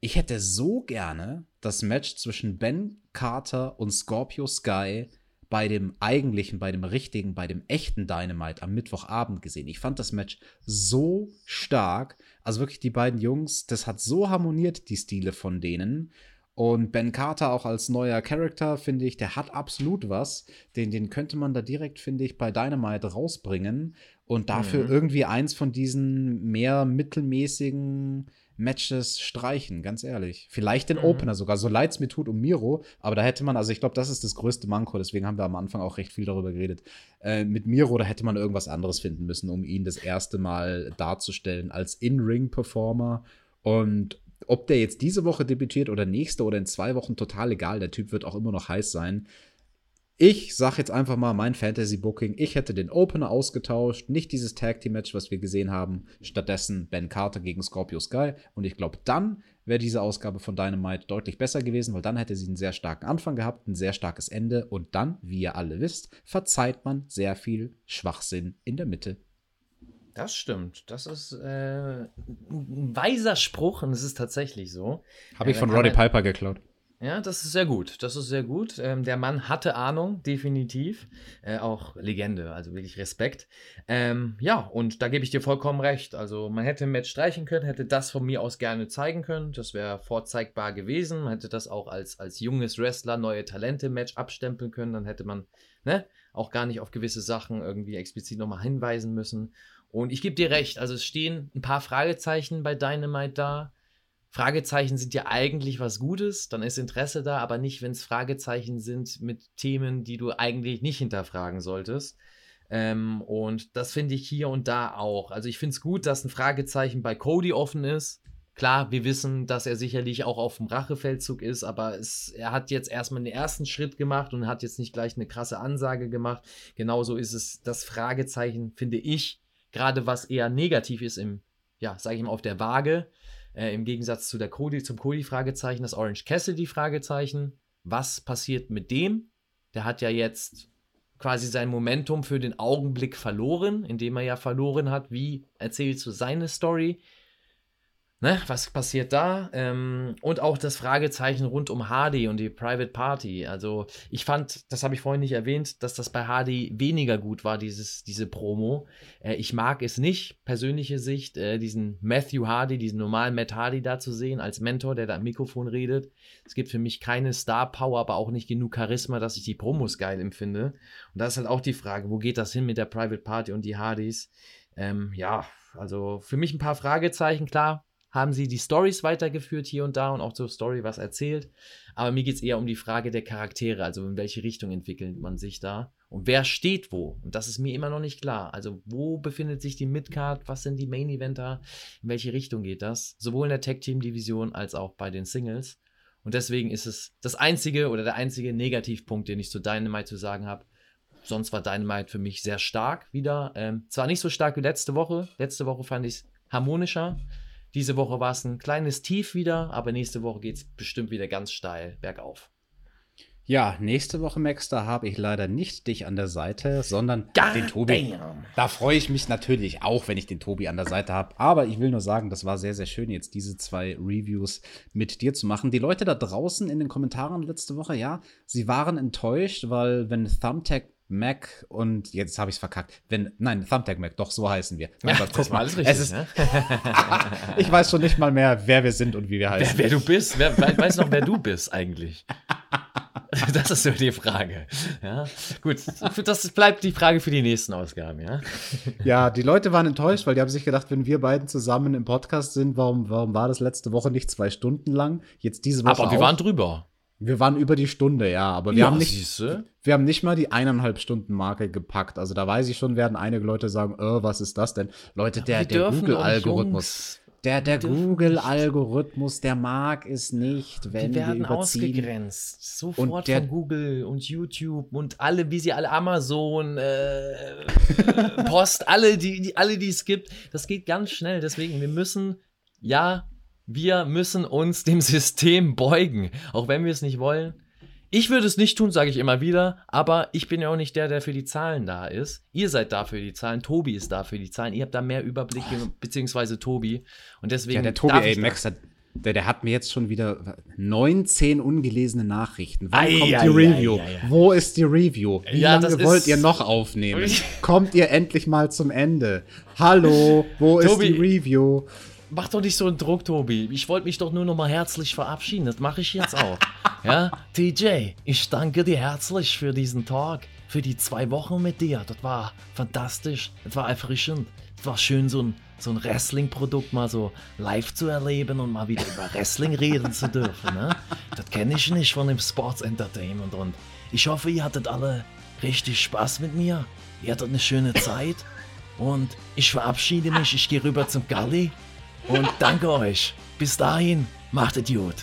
Ich hätte so gerne das Match zwischen Ben Carter und Scorpio Sky bei dem eigentlichen, bei dem richtigen, bei dem echten Dynamite am Mittwochabend gesehen. Ich fand das Match so stark. Also wirklich die beiden Jungs, das hat so harmoniert, die Stile von denen. Und Ben Carter auch als neuer Charakter, finde ich, der hat absolut was. Den, den könnte man da direkt, finde ich, bei Dynamite rausbringen und dafür mhm. irgendwie eins von diesen mehr mittelmäßigen Matches streichen, ganz ehrlich. Vielleicht den mhm. Opener sogar, so leid es mir tut um Miro, aber da hätte man, also ich glaube, das ist das größte Manko, deswegen haben wir am Anfang auch recht viel darüber geredet. Äh, mit Miro, da hätte man irgendwas anderes finden müssen, um ihn das erste Mal darzustellen als In-Ring-Performer. Und ob der jetzt diese Woche debütiert oder nächste oder in zwei Wochen, total egal. Der Typ wird auch immer noch heiß sein. Ich sag jetzt einfach mal mein Fantasy Booking. Ich hätte den Opener ausgetauscht, nicht dieses Tag Team Match, was wir gesehen haben. Stattdessen Ben Carter gegen Scorpio Sky. Und ich glaube, dann wäre diese Ausgabe von Dynamite deutlich besser gewesen, weil dann hätte sie einen sehr starken Anfang gehabt, ein sehr starkes Ende. Und dann, wie ihr alle wisst, verzeiht man sehr viel Schwachsinn in der Mitte. Das stimmt. Das ist äh, ein weiser Spruch und es ist tatsächlich so. Habe ich von Roddy Piper geklaut. Ja, das ist sehr gut. Das ist sehr gut. Ähm, der Mann hatte Ahnung, definitiv. Äh, auch Legende, also wirklich Respekt. Ähm, ja, und da gebe ich dir vollkommen recht. Also man hätte ein Match streichen können, hätte das von mir aus gerne zeigen können. Das wäre vorzeigbar gewesen. Man hätte das auch als, als junges Wrestler, neue Talente-Match abstempeln können. Dann hätte man ne, auch gar nicht auf gewisse Sachen irgendwie explizit nochmal hinweisen müssen. Und ich gebe dir recht, also es stehen ein paar Fragezeichen bei Dynamite da. Fragezeichen sind ja eigentlich was Gutes, dann ist Interesse da, aber nicht, wenn es Fragezeichen sind mit Themen, die du eigentlich nicht hinterfragen solltest. Ähm, und das finde ich hier und da auch. Also ich finde es gut, dass ein Fragezeichen bei Cody offen ist. Klar, wir wissen, dass er sicherlich auch auf dem Rachefeldzug ist, aber es, er hat jetzt erstmal den ersten Schritt gemacht und hat jetzt nicht gleich eine krasse Ansage gemacht. Genauso ist es das Fragezeichen, finde ich, gerade was eher negativ ist im, ja, sage ich mal, auf der Waage äh, Im Gegensatz zu der Cody, zum Cody-Fragezeichen, das Orange Cassidy-Fragezeichen. Was passiert mit dem? Der hat ja jetzt quasi sein Momentum für den Augenblick verloren, indem er ja verloren hat, wie erzählst du seine Story. Ne, was passiert da? Ähm, und auch das Fragezeichen rund um Hardy und die Private Party. Also ich fand, das habe ich vorhin nicht erwähnt, dass das bei Hardy weniger gut war, dieses, diese Promo. Äh, ich mag es nicht, persönliche Sicht, äh, diesen Matthew Hardy, diesen normalen Matt Hardy da zu sehen als Mentor, der da am Mikrofon redet. Es gibt für mich keine Star Power, aber auch nicht genug Charisma, dass ich die Promos geil empfinde. Und da ist halt auch die Frage, wo geht das hin mit der Private Party und die Hardys? Ähm, ja, also für mich ein paar Fragezeichen, klar haben sie die Stories weitergeführt hier und da und auch zur Story was erzählt. Aber mir geht es eher um die Frage der Charaktere, also in welche Richtung entwickelt man sich da und wer steht wo. Und das ist mir immer noch nicht klar. Also wo befindet sich die Midcard, was sind die Main Eventer, in welche Richtung geht das? Sowohl in der Tag Team Division als auch bei den Singles. Und deswegen ist es das einzige oder der einzige Negativpunkt, den ich zu Dynamite zu sagen habe. Sonst war Dynamite für mich sehr stark wieder. Ähm, zwar nicht so stark wie letzte Woche. Letzte Woche fand ich es harmonischer. Diese Woche war es ein kleines Tief wieder, aber nächste Woche geht es bestimmt wieder ganz steil bergauf. Ja, nächste Woche, Max, da habe ich leider nicht dich an der Seite, sondern God den Tobi. Damn. Da freue ich mich natürlich auch, wenn ich den Tobi an der Seite habe. Aber ich will nur sagen, das war sehr, sehr schön, jetzt diese zwei Reviews mit dir zu machen. Die Leute da draußen in den Kommentaren letzte Woche, ja, sie waren enttäuscht, weil wenn Thumbtack Mac und jetzt habe ich es verkackt. Wenn, nein, Thumbtack Mac, doch, so heißen wir. Ja, Gott, guck mal, alles richtig. Ist, ne? ich weiß schon nicht mal mehr, wer wir sind und wie wir heißen. Wer, wer du bist, wer weiß noch, wer du bist eigentlich. das ist so die Frage. Ja, gut, das bleibt die Frage für die nächsten Ausgaben, ja. Ja, die Leute waren enttäuscht, weil die haben sich gedacht, wenn wir beiden zusammen im Podcast sind, warum, warum war das letzte Woche nicht zwei Stunden lang? Jetzt diese Woche. Aber wir auch. waren drüber. Wir waren über die Stunde, ja, aber wir ja, haben nicht, siehste. wir haben nicht mal die eineinhalb Stunden Marke gepackt. Also da weiß ich schon, werden einige Leute sagen, oh, was ist das denn? Leute, der, der Google-Algorithmus, der, der Google-Algorithmus, der mag es nicht, wenn wir werden wir ausgegrenzt. Sofort der, von Google und YouTube und alle, wie sie alle Amazon, äh, Post, alle, die, die, alle, die es gibt. Das geht ganz schnell. Deswegen, wir müssen, ja, wir müssen uns dem System beugen, auch wenn wir es nicht wollen. Ich würde es nicht tun, sage ich immer wieder, aber ich bin ja auch nicht der, der für die Zahlen da ist. Ihr seid da für die Zahlen, Tobi ist da für die Zahlen. Ihr habt da mehr Überblick, oh. beziehungsweise Tobi. Und deswegen. Ja, der Tobi, ey, Max hat, der, der, hat mir jetzt schon wieder 19 ungelesene Nachrichten. Wann ei, kommt ei, die Review? Ei, Wo ist die Review? Wie ja, lange wollt ihr noch aufnehmen? kommt ihr endlich mal zum Ende? Hallo, wo Tobi, ist die Review? Mach doch nicht so einen Druck, Tobi. Ich wollte mich doch nur noch mal herzlich verabschieden. Das mache ich jetzt auch. ja, TJ, ich danke dir herzlich für diesen Tag, für die zwei Wochen mit dir. Das war fantastisch. Das war erfrischend. Das war schön, so ein, so ein Wrestling-Produkt mal so live zu erleben und mal wieder über Wrestling reden zu dürfen. Ne? Das kenne ich nicht von dem Sports Entertainment. Und ich hoffe, ihr hattet alle richtig Spaß mit mir. Ihr hattet eine schöne Zeit. Und ich verabschiede mich. Ich gehe rüber zum Galli und danke euch. Bis dahin, macht gut.